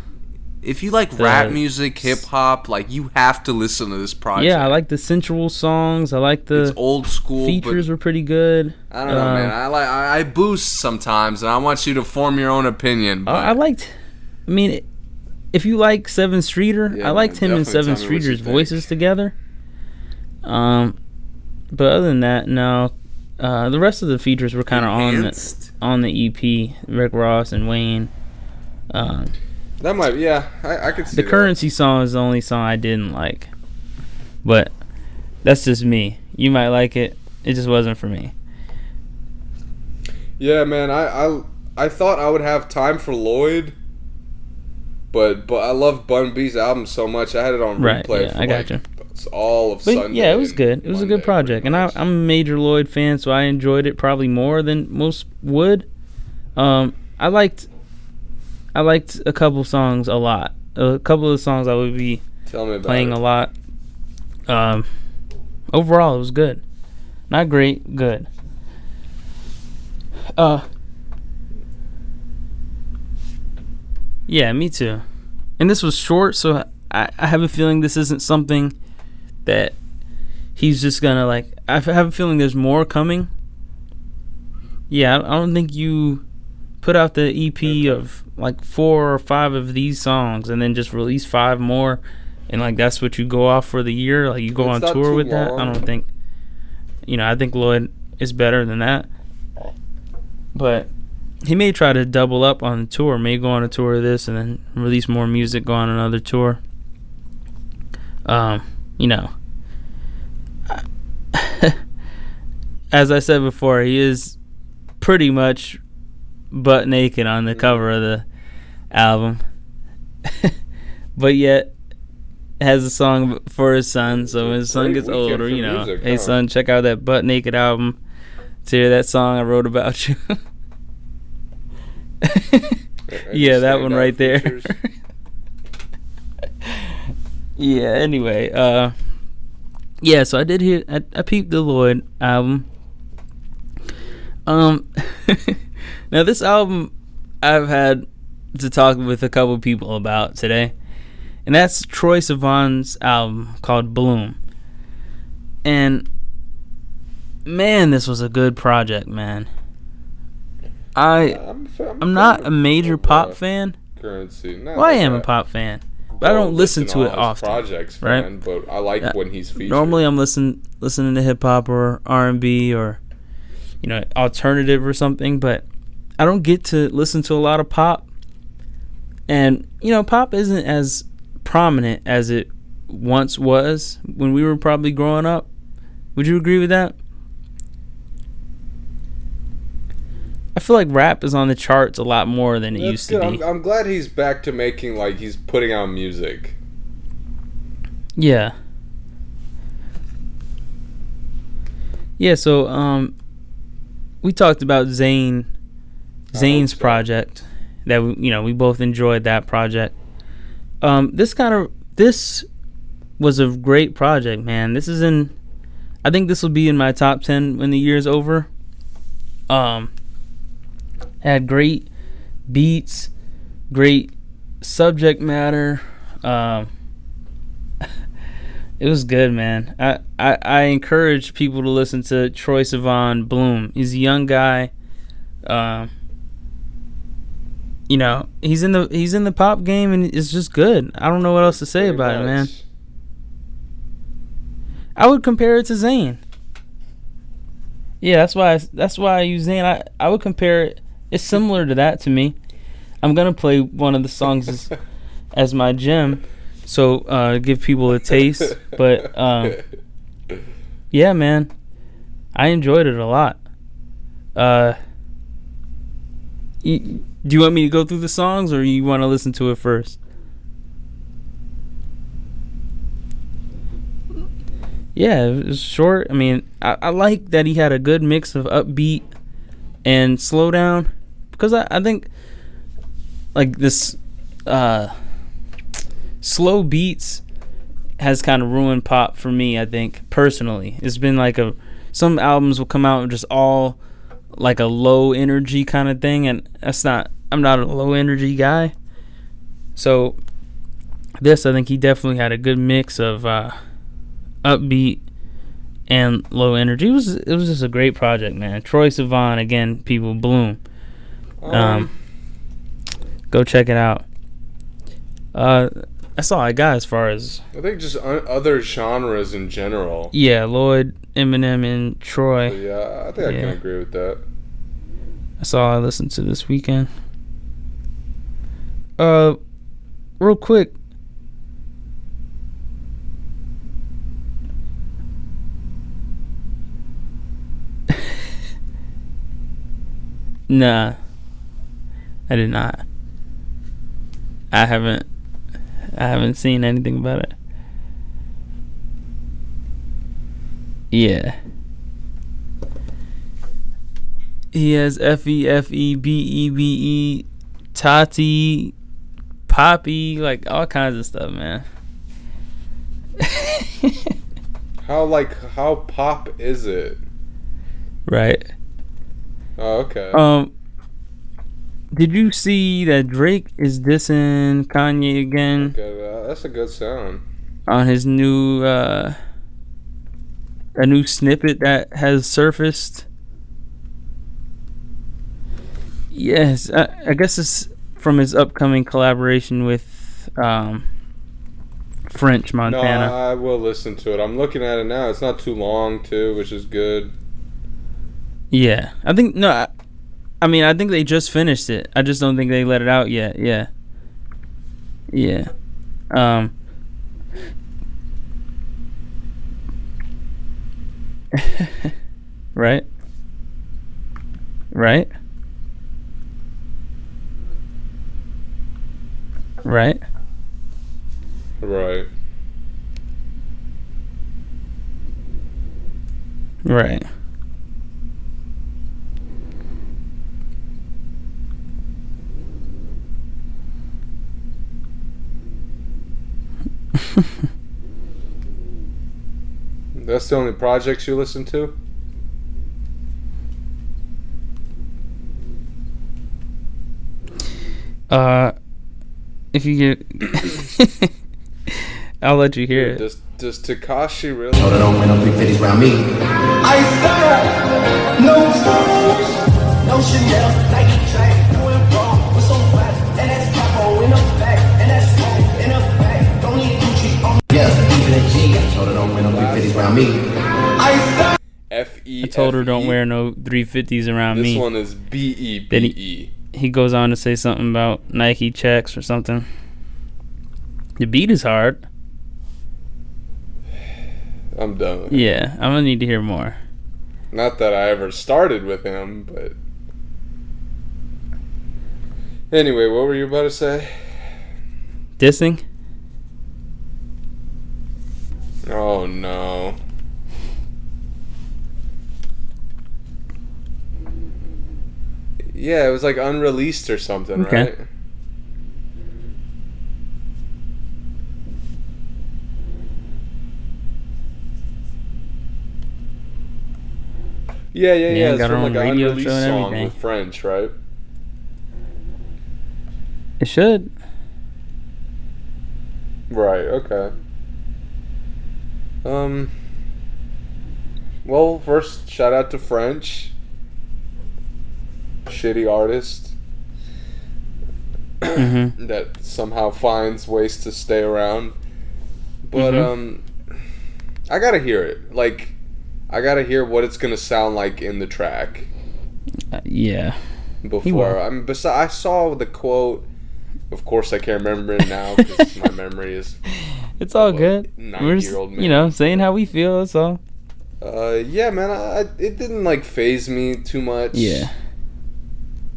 if you like the- rap music, hip hop, like you have to listen to this project. yeah. I like the sensual songs. I like the it's old school. features were pretty good. I don't know, Uh, man. I like I, boost sometimes, and I want you to form your own opinion. But I, I liked. I mean, it- if you like Sevyn Streeter, Yeah, I liked him and Sevyn Streeter's voices together. Um, but other than that, no. Uh, the rest of the features were kind of on the on the EP. Rick Ross and Wayne. Um, that might, yeah, I, I could see the that. currency song is the only song I didn't like, but that's just me. You might like it. It just wasn't for me. Yeah, man. I, I I thought I would have time for Lloyd, but but I love Bun B's album so much. I had it on Right, replay yeah, for I got like you. All of But Sunday. yeah, it was good. It was a good project, and I, I'm a major Lloyd fan, so I enjoyed it probably more than most would. Um, I liked, I liked a couple songs a lot. A couple of the songs I would be Tell me about playing it. a lot. Um, overall, it was good. Not great, good. Uh, yeah, me too. And this was short, so I, I have a feeling this isn't something that he's just gonna like. I have a feeling there's more coming. Yeah, I don't think you put out the EP of like four or five of these songs and then just release five more, and like that's what you go off for the year. Like you go It's on tour with that. I don't think. You know, I think Lloyd is better than that. But he may try to double up on the tour. May go on a tour of this and then release more music, go on another tour. Um, you know, as I said before, he is pretty much butt naked on the cover of the album, but yet has a song for his son. So when his son gets older, you know, music, hey huh? son, check out that butt naked album. To hear that song I wrote about you. Yeah, that one right there. Yeah. Anyway, uh, yeah. So I did hear. I, I peeped the Lloyd album. Um, now this album I've had to talk with a couple people about today, and that's Troye Sivan's album called Bloom. And man, this was a good project, man. I I'm, I'm, I'm not a major pop fan. Currency. Well, I am a pop fan, I don't listen to it often. Projects, right? but I like Yeah. when he's featured. Normally, I'm listen listening to hip hop or R and B or you know alternative or something, but I don't get to listen to a lot of pop. And you know, pop isn't as prominent as it once was when we were probably growing up. Would you agree with that? I feel like rap is on the charts a lot more than it That's used good. to be. I'm, I'm glad he's back to making like he's putting out music. Yeah. Yeah, so um we talked about Zayn Zayn's so. project that we, you know, we both enjoyed that project. Um this kind of this was a great project, man. This is in I think this will be in my top 10 when the year's over. Um had great beats, great subject matter. Um it was good, man. I, I, I encourage people to listen to Troye Sivan Bloom. He's a young guy. Um, you know, he's in the he's in the pop game and it's just good. I don't know what else to say Pretty about it, man. I would compare it to Zayn. Yeah, that's why I, that's why I use Zayn. I, I would compare it. It's similar to that to me. I'm gonna play one of the songs as, as my gem, so uh, give people a taste. But um, yeah, man, I enjoyed it a lot. Uh, y- do you want me to go through the songs, or you want to listen to it first? Yeah, it was short. I mean, I, I like that he had a good mix of upbeat and slow down because I, I think like this uh, slow beats has kind of ruined pop for me. I think personally, it's been like a some albums will come out just all like a low energy kind of thing, and that's not. I'm not a low energy guy, so this I think he definitely had a good mix of uh, upbeat and low energy. It was it was just a great project, man. Troye Sivan again, people bloom. Um, go check it out. Uh, that's all I got as far as I think just o- other genres in general. yeah, Lloyd, Eminem, and But Troye. yeah, I think I can agree with that. That's all I listened to this weekend. Uh, real quick. nah, I did not. I haven't. I haven't seen anything about it. Yeah. He has F E F E B E B E, Tati, Poppy, like all kinds of stuff, man. How like how pop is it? Right. Oh, okay. Um. Did you see that Drake is dissing Kanye again Okay, uh, that's a good sound. on his new uh a new snippet that has surfaced? Yes, I, I guess it's from his upcoming collaboration with um French Montana. No, I will listen to it. I'm looking at it now. It's not too long too, which is good. Yeah, I think no. I, mean, I think they just finished it. I just don't think they let it out yet. Yeah. Yeah. Um. right. Right. Right. Right. Right. That's the only projects you listen to? Uh, if you get, I'll let you hear it. Does does Tekashi really? Told don't wear no 350s around me. I style, no fools, no Chanel, Nike around me. I. F E. I told her don't wear no 350s around This me. one is B E B Then E. he goes on to say something about Nike checks or something. The beat is hard. I'm done. with it. Yeah, I'm gonna need to hear more. Not that I ever started with him, but. Anyway, what were you about to say? Dissing? Oh no. Yeah, it was like unreleased or something, Okay. right? Yeah, yeah, yeah. Yeah, it's got from like an unreleased song everything. with French, right? It should. Right. Okay. Um. Well, first shout out to French. Shitty artist Mhm. that somehow finds ways to stay around. But Mhm. um, I gotta hear it. Like, I gotta hear what it's gonna sound like in the track Uh, yeah. before. will. I mean, besi- I saw the quote. Of course, I can't remember it now because my memory is It's all good. We're just, you know, saying how we feel. That's all. Uh, yeah, man. I, I it didn't like phase me too much. Yeah.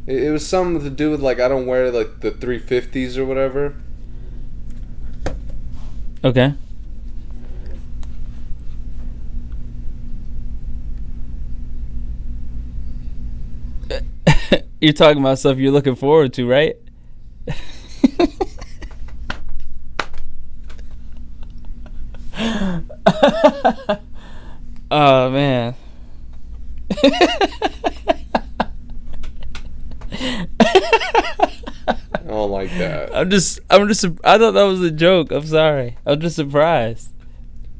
It, it was something to do with like I don't wear like the three fifties or whatever. Okay. you're talking about stuff you're looking forward to, right? oh man. I don't like that. I'm just, I'm just, I thought that was a joke. I'm sorry. I'm just surprised.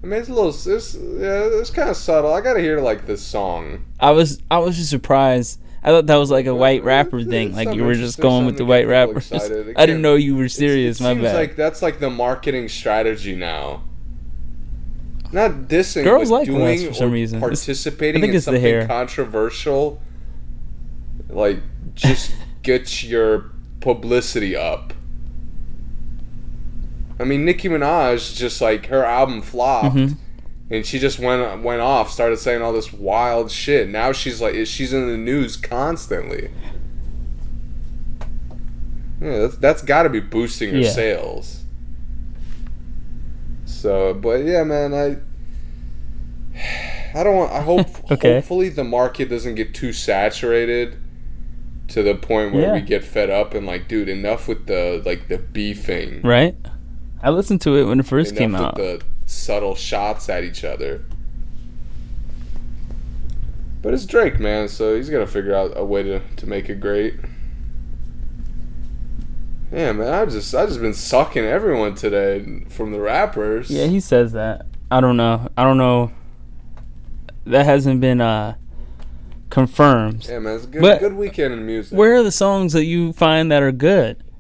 I mean, it's a little. It's yeah, it's kind of subtle. I gotta hear like this song. I was, I was just surprised. I thought that was like a white uh, rapper it's thing. Like you were just going with the white rappers. I didn't know you were serious. it My seems bad. like that's like the marketing strategy now. Not dissing, Girls but like doing for some reason. It's- participating I think in it's the something controversial. Like, just get your publicity up. I mean, Nicki Minaj just like her album flopped, Mhm. and she just went went off, started saying all this wild shit. Now she's like, she's in the news constantly. Yeah, that's, that's got to be boosting her Yeah. sales. So, but yeah, man, I I don't want. I hope. Okay. Hopefully, the market doesn't get too saturated to the point where Yeah. we get fed up and like, dude, enough with the like the beefing. Right? I listened to it when it first enough came out. the subtle shots at each other. But it's Drake, man, so he's gotta figure out a way to, to make it great. Yeah, man, I just I just been sucking everyone today from the rappers. Yeah, he says that. I don't know. I don't know. That hasn't been uh confirmed. Yeah, man, it's a good But good weekend in music. Where are the songs that you find that are good?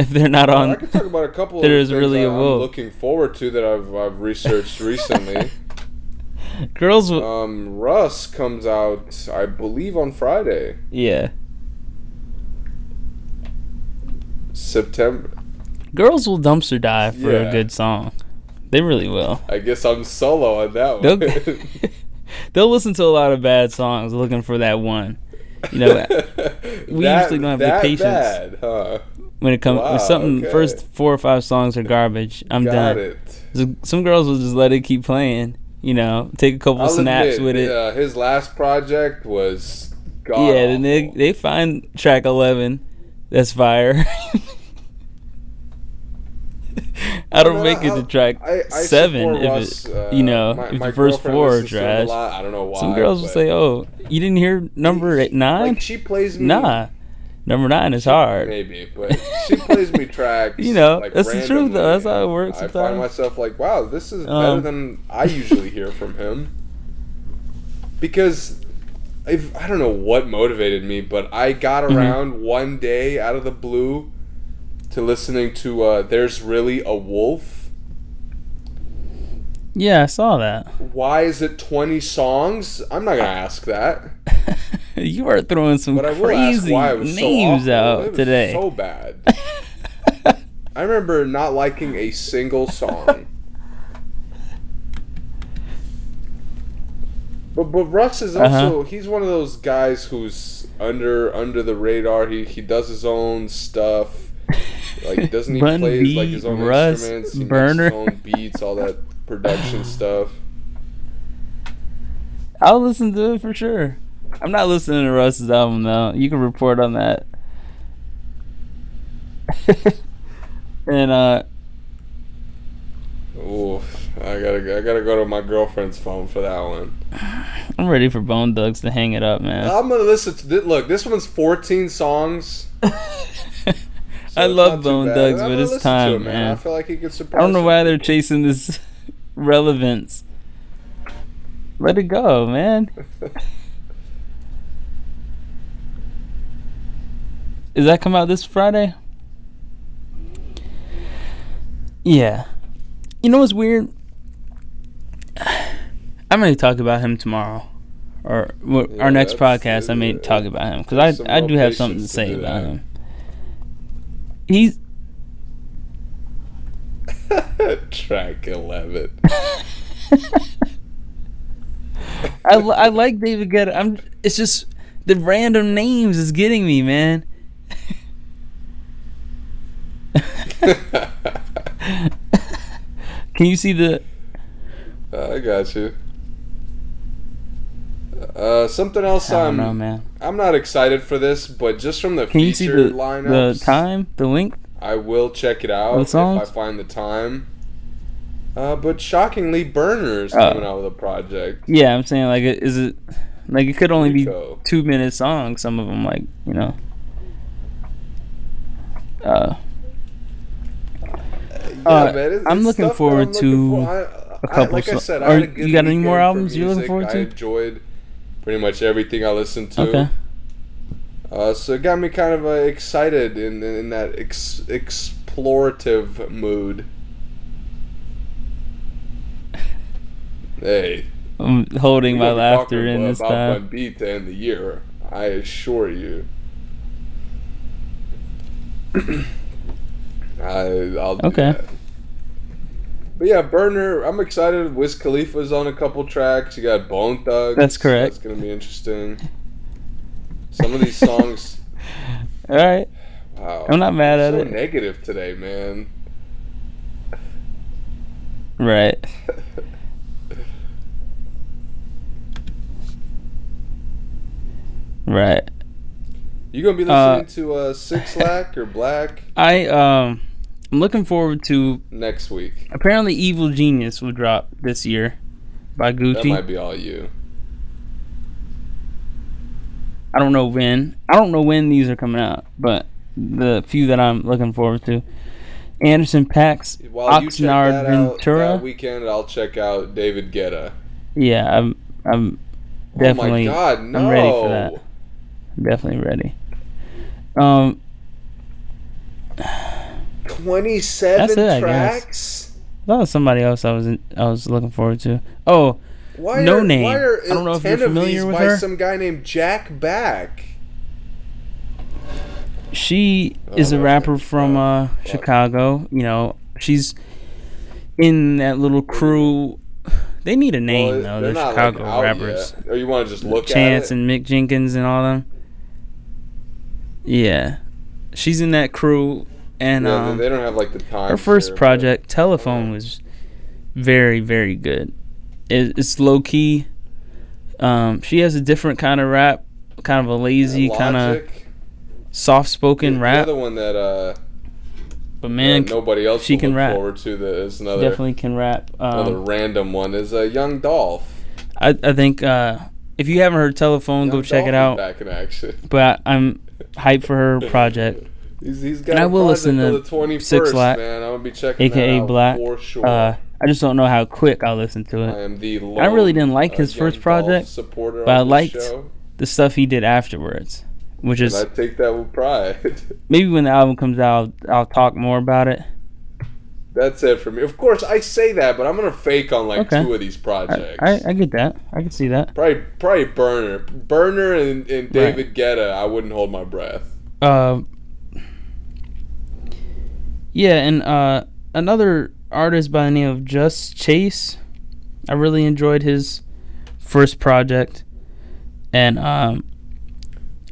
If they're not on, I can talk about a couple. there of is really a I'm looking forward to that I've I've researched recently. Girls, will, um, Russ comes out, I believe, on Friday, yeah, September. girls will dumpster dive for Yeah. a good song. They really will. I guess I'm solo on that They'll one. they'll listen to a lot of bad songs looking for that one. You know, we That- usually don't have the patience bad, huh? when it comes Wow, when something. okay. First four or five songs are garbage. I'm Got done. it. So- Some girls will just let it keep playing. You know, take a couple I'll snaps admit, with it. Uh, his last project was god yeah, then they they find track eleven. That's fire. I don't mean, make it to track I- seven if Russ, it, uh, you know my- if the first four are listens to him a trash. I don't know Some girls will say, "Oh, you didn't hear number eight, nine? Like she plays me. Nah, number nine is hard." Maybe, but she plays me tracks. You know, like, that's the truth, though. That's how it works I find sometimes. myself like, wow, this is better Um, than I usually hear from him. Because if, I don't know what motivated me, but I got Mhm. around one day out of the blue to listening to uh, "There's Really a Wolf." Yeah, I saw that. Why is it twenty songs? I'm not gonna ask that. you are throwing some But I will ask crazy why it was names so out today. So bad. I remember not liking a single song. But but Russ is also Uh-huh. he's one of those guys who's under under the radar. He he does his own stuff. Like doesn't he Bun play his, like his own Russ, instruments? He Berner. his own beats, all that production stuff. I'll listen to it for sure. I'm not listening to Russ's album though. You can report on that. and uh Ooh, I gotta I gotta go to my girlfriend's phone for that one. I'm ready for Bone Thugs to hang it up, man. I'm gonna listen to this. Look, this one's 14 songs. So I love Bone. Thugs, but it's time, it, man. I feel like he could surprise. I don't know why they're chasing this relevance. Let it go, man. Does that come out this Friday? Yeah. You know what's weird? I may talk about him tomorrow, or wh- Yeah, our next podcast. I may talk about him because I I do have something to patience to say about him. He's Track 11. I, li- I like David Guetta. I'm. It's just the random names is getting me, man. Can you see the? Uh, I got you. Uh, something else I don't I'm know, man. I'm not excited for this, but just from the Can you see the lineups, the time, the length? I will check it out if I find the time. Uh, but shockingly, Berner is Oh. coming out with a project. Yeah, I'm saying like, is it like it could only be two minute songs? Some of them, like you know. Uh, Yeah, Uh, man, I'm looking forward I'm looking to for. I- a I- couple like I said, I had a good you got any more albums you're looking forward I to? enjoyed pretty much everything I listened to. Okay. Uh, so it got me kind of uh, excited in in that ex- explorative mood. Hey, I'm holding my laughter in this about time. my beat to end the year. I assure you. I, I'll do Okay. But yeah, Berner, I'm excited. Wiz Khalifa's on a couple tracks. You got Bone Thugs. That's correct. That's gonna be interesting. Some of these songs. All right. Wow. I'm not mad I'm at so it. Negative today, man. Right. right. You gonna be listening uh, to uh, Six Lack or Black? I um. I'm looking forward to next week? apparently Evil Genius will drop this year by Gucci. That might be all you. I don't know when. I don't know when these are coming out, but the few that I'm looking forward to. Anderson .Paak's, While Oxnard out Ventura. that weekend, I'll check out David Guetta. yeah, I'm I'm definitely oh my God, no! I'm ready for that. I'm definitely ready. Um Twenty-seven That's it, I guess. tracks. that was somebody else I was in, I was looking forward to. Oh, Why no are, name. Why are I don't know if you're familiar these with by her. some guy named Jack Back. She is a Oh, rapper from uh, Chicago. You know, she's in that little crew. They need a name Well, though. they're The Chicago like, rappers. yet. Or you want to just look Chance at it? and Mick Jenkins and all them. Yeah, she's in that crew, and Yeah, um, they don't have like the time. her first project, Telefone, was very very good. It, it's low key. Um, she has a different kind of rap, kind of a lazy kind of soft spoken The rap. other one that uh, But man, that nobody else she can look rap. forward to that is another definitely can rap. another Um, random one is uh, Young Dolph. I I think uh, if you haven't heard Telefone, go Young check it Dolph out. Back in action. But I'm hyped for her project. He's, he's got And I will listen to the 21st, Six Lack, man. I'm gonna be checking aka that out Black. for sure. Uh, I just don't know how quick I'll listen to it. I am the I really didn't like uh, his Young first project, supporter but I liked show, the stuff he did afterwards, which and is I take that with pride. maybe when the album comes out, I'll, I'll talk more about it. That's it for me. Of course, I say that, but I'm gonna fake on like Okay. two of these projects. I, I get that. I can see that. Probably, probably Berner, Berner, and, and David Guetta. I wouldn't hold my breath. Uh, yeah, and uh, another artist by the name of Just Chase. I really enjoyed his first project, and um,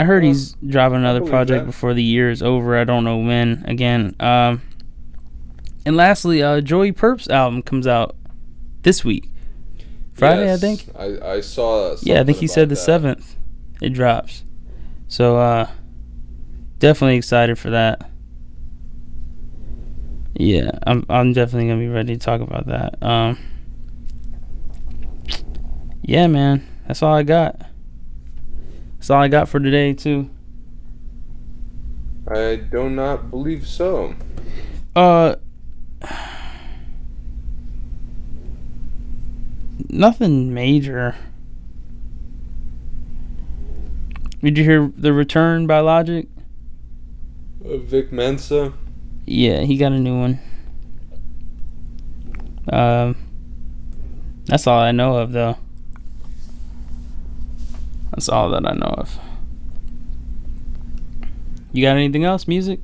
I heard he's dropping another project that. before the year is over. I don't know when. Again, um, and lastly, uh, Joey Purp's album comes out this week, Friday, Yes, I think. I, I saw. Yeah, I think he said the seventh it drops. So uh definitely excited for that. Yeah, I'm I'm definitely gonna be ready to talk about that. Um Yeah man, that's all I got. That's all I got for today too. I do not believe so. Uh nothing major. Did you hear the return by Logic? Uh, Vic Mensa. Yeah, he got a new one. Um, that's all I know of, though. That's all that I know of. You got anything else? Music?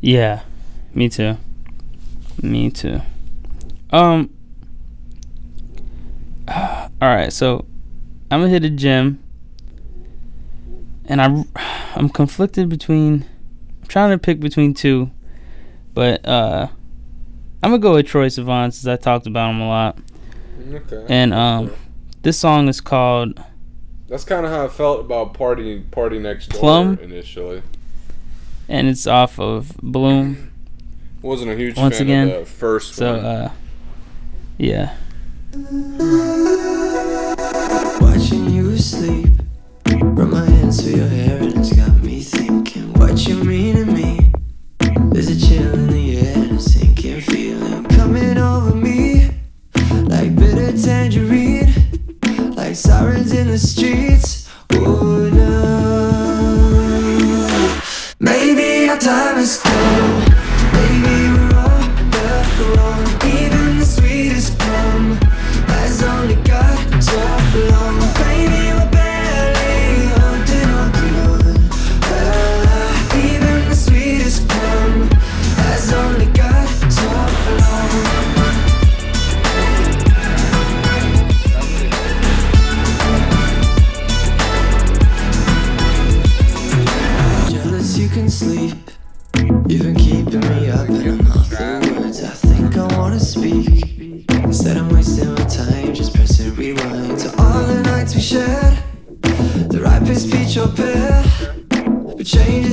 Yeah, me too. Me too. Um. All right, so I'm gonna hit a gym, and I'm I'm conflicted between. I'm trying to pick between two, but uh, I'm gonna go with Troye Sivan since I talked about him a lot. Okay. And um, this song is called That's kind of how I felt about Party Party Next Door Plum? initially. and it's off of Bloom. Wasn't a huge Once fan again, of the first so one. uh, yeah. Watching you sleep, run my hands through your hair, and it's got me thinking what you mean to me. There's a chill in the air, and a sinking feeling coming over me, like bitter tangerine, like sirens in the streets. Oh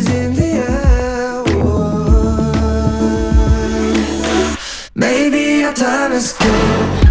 In the air. Maybe our time is gone.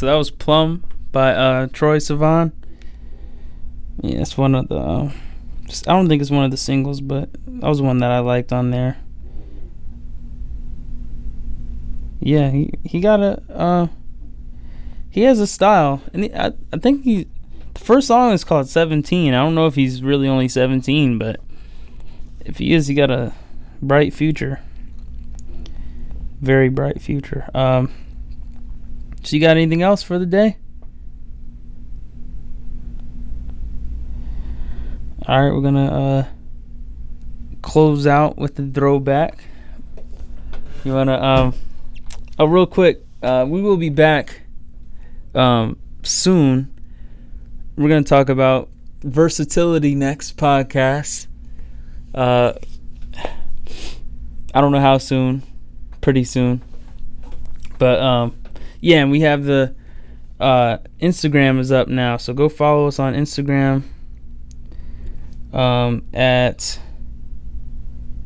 So that was Plum by uh, Troye Sivan. Yeah, it's one of the. Uh, I don't think it's one of the singles, but that was one that I liked on there. Yeah, he he got a. Uh, he has a style, and he, I I think he. The first song is called Seventeen. I don't know if he's really only seventeen, but if he is, he got a bright future. Very bright future. Um. So you got anything else for the day? All right, we're gonna uh, close out with the throwback. You wanna um, oh, real quick, uh, we will be back um soon. We're gonna talk about versatility next podcast. Uh, I don't know how soon, pretty soon, but um yeah, and we have the uh, Instagram is up now, so go follow us on Instagram um, at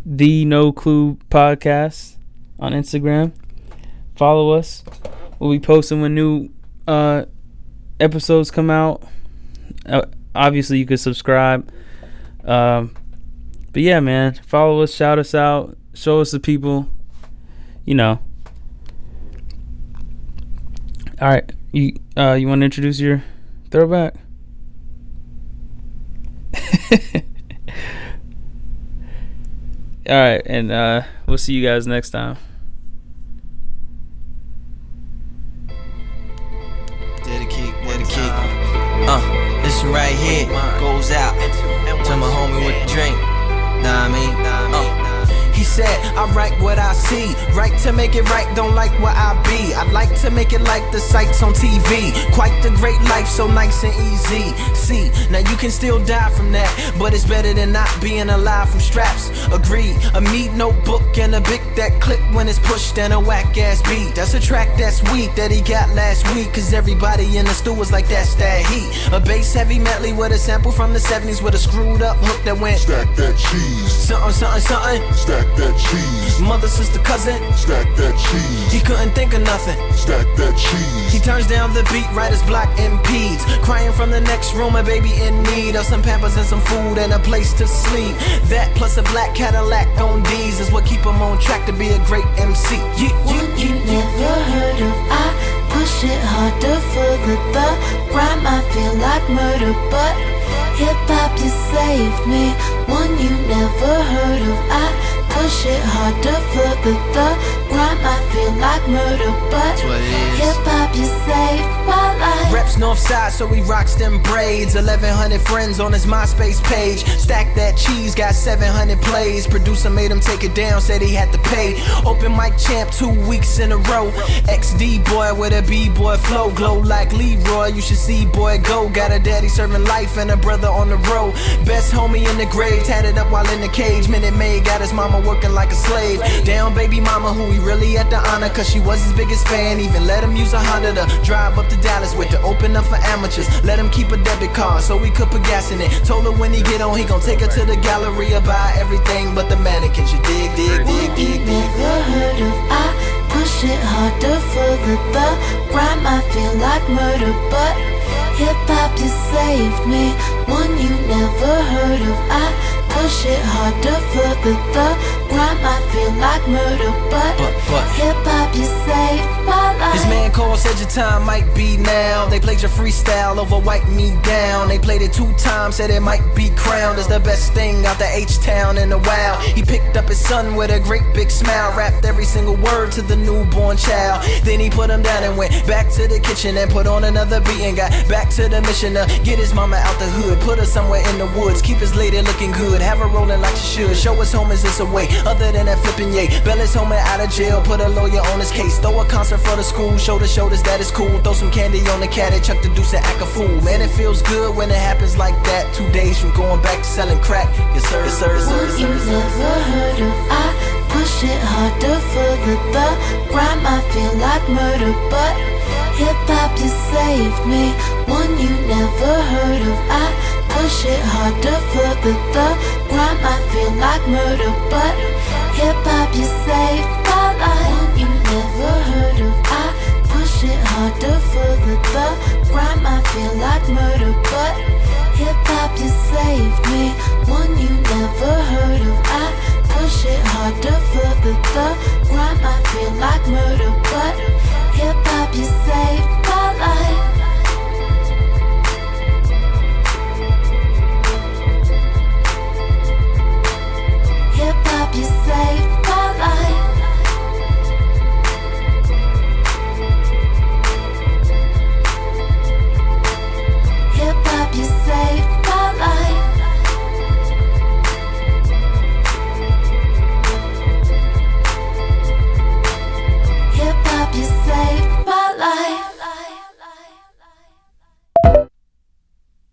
the No Clue Podcast on Instagram. Follow us. We'll be posting when new uh, episodes come out. Uh, obviously, you could subscribe. Um, but yeah, man, follow us, shout us out, show us the people. You know. All right, you uh, you want to introduce your throwback? All right, and uh, we'll see you guys next time. Uh, this one right here goes out to my homie with the drink. Nah, I mean, uh. Said, I write what I see. Right to make it right, don't like what I be. I like to make it like the sights on TV. Quite the great life, so nice and easy. See, now you can still die from that, but it's better than not being alive from straps. Agreed, a meat notebook and a big that clip when it's pushed and a whack ass beat. That's a track that's weak that he got last week, cause everybody in the stew was like, that's that heat. A bass heavy medley with a sample from the 70s with a screwed up hook that went. Stack that cheese. Something, something, something. Stack that cheese. Mother, sister, cousin. Stack that cheese. He couldn't think of nothing. Stack that cheese. He turns down the beat right as block impedes. Crying from the next room, a baby in need of some pampers and some food and a place to sleep. That plus a black Cadillac on D's is what keep him on track to be a great MC. Yeah, One you never heard of. I push it harder for the the rhyme. I feel like murder, but hip hop you saved me. One you never heard of. I push further. The thug grind might feel like murder, but what hip hop, you saved my life. Reps north side, so he rocks them braids. 1100 friends on his MySpace page. Stack that cheese, got 700 plays. Producer made him take it down, said he had to pay. Open mic champ two weeks in a row. XD boy with a B boy flow. Glow like Leroy, you should see boy go. Got a daddy serving life and a brother on the road. Best homie in the grave, tatted up while in the cage. Minute Maid got his mama working like a slave. Down baby mama, who he really had to honor, cause she was his biggest fan. Even let him use a Honda to drive up to Dallas with to open up for amateurs. Let him keep a debit card so we could put gas in it. Told her when he get on, he gon' take her to the gallery and buy everything but the mannequins. You dig, dig, dig, One you dig, dig. never heard of. I push it harder for The grind I feel like murder, but hip hop just saved me. One you never heard of. I push it harder further. The grind might feel like murder, but, But, but. hip hop just saved my life. His man called, said your time might be now. They played your freestyle over Wipe Me Down. They played it two times, said it might be crowned as the best thing out the H Town in a while. He picked up his son with a great big smile, rapped every single word to the newborn child. Then he put him down and went back to the kitchen and put on another beat and got back to the mission to get his mama out the hood, put her somewhere in the woods, keep his lady looking good, have her rolling like she should. Show his homies it's a way other than that flipping yay. Bail his homie out of jail, put a lawyer on his case, throw a concert for the school, show the shoulders that it's cool, throw some candy on the cat and chuck the deuce and act a fool. Man, it feels good when it happens like that. Two days from going back to selling crack. Yes sir, yes sir, yes sir, One yes you sir. yes, sir. never heard of. I push it harder for The grind I feel like murder, but hip hop just saved me. One you never heard of. I push it harder further. The thug grind might feel like murder, but hip hop just saved my life. You never heard of. I push it harder further. The thug. grind might feel like murder, but hip hop just saved me. One you never heard of. I push it harder further. The grind might feel like murder, but hip hop just saved my life. you saved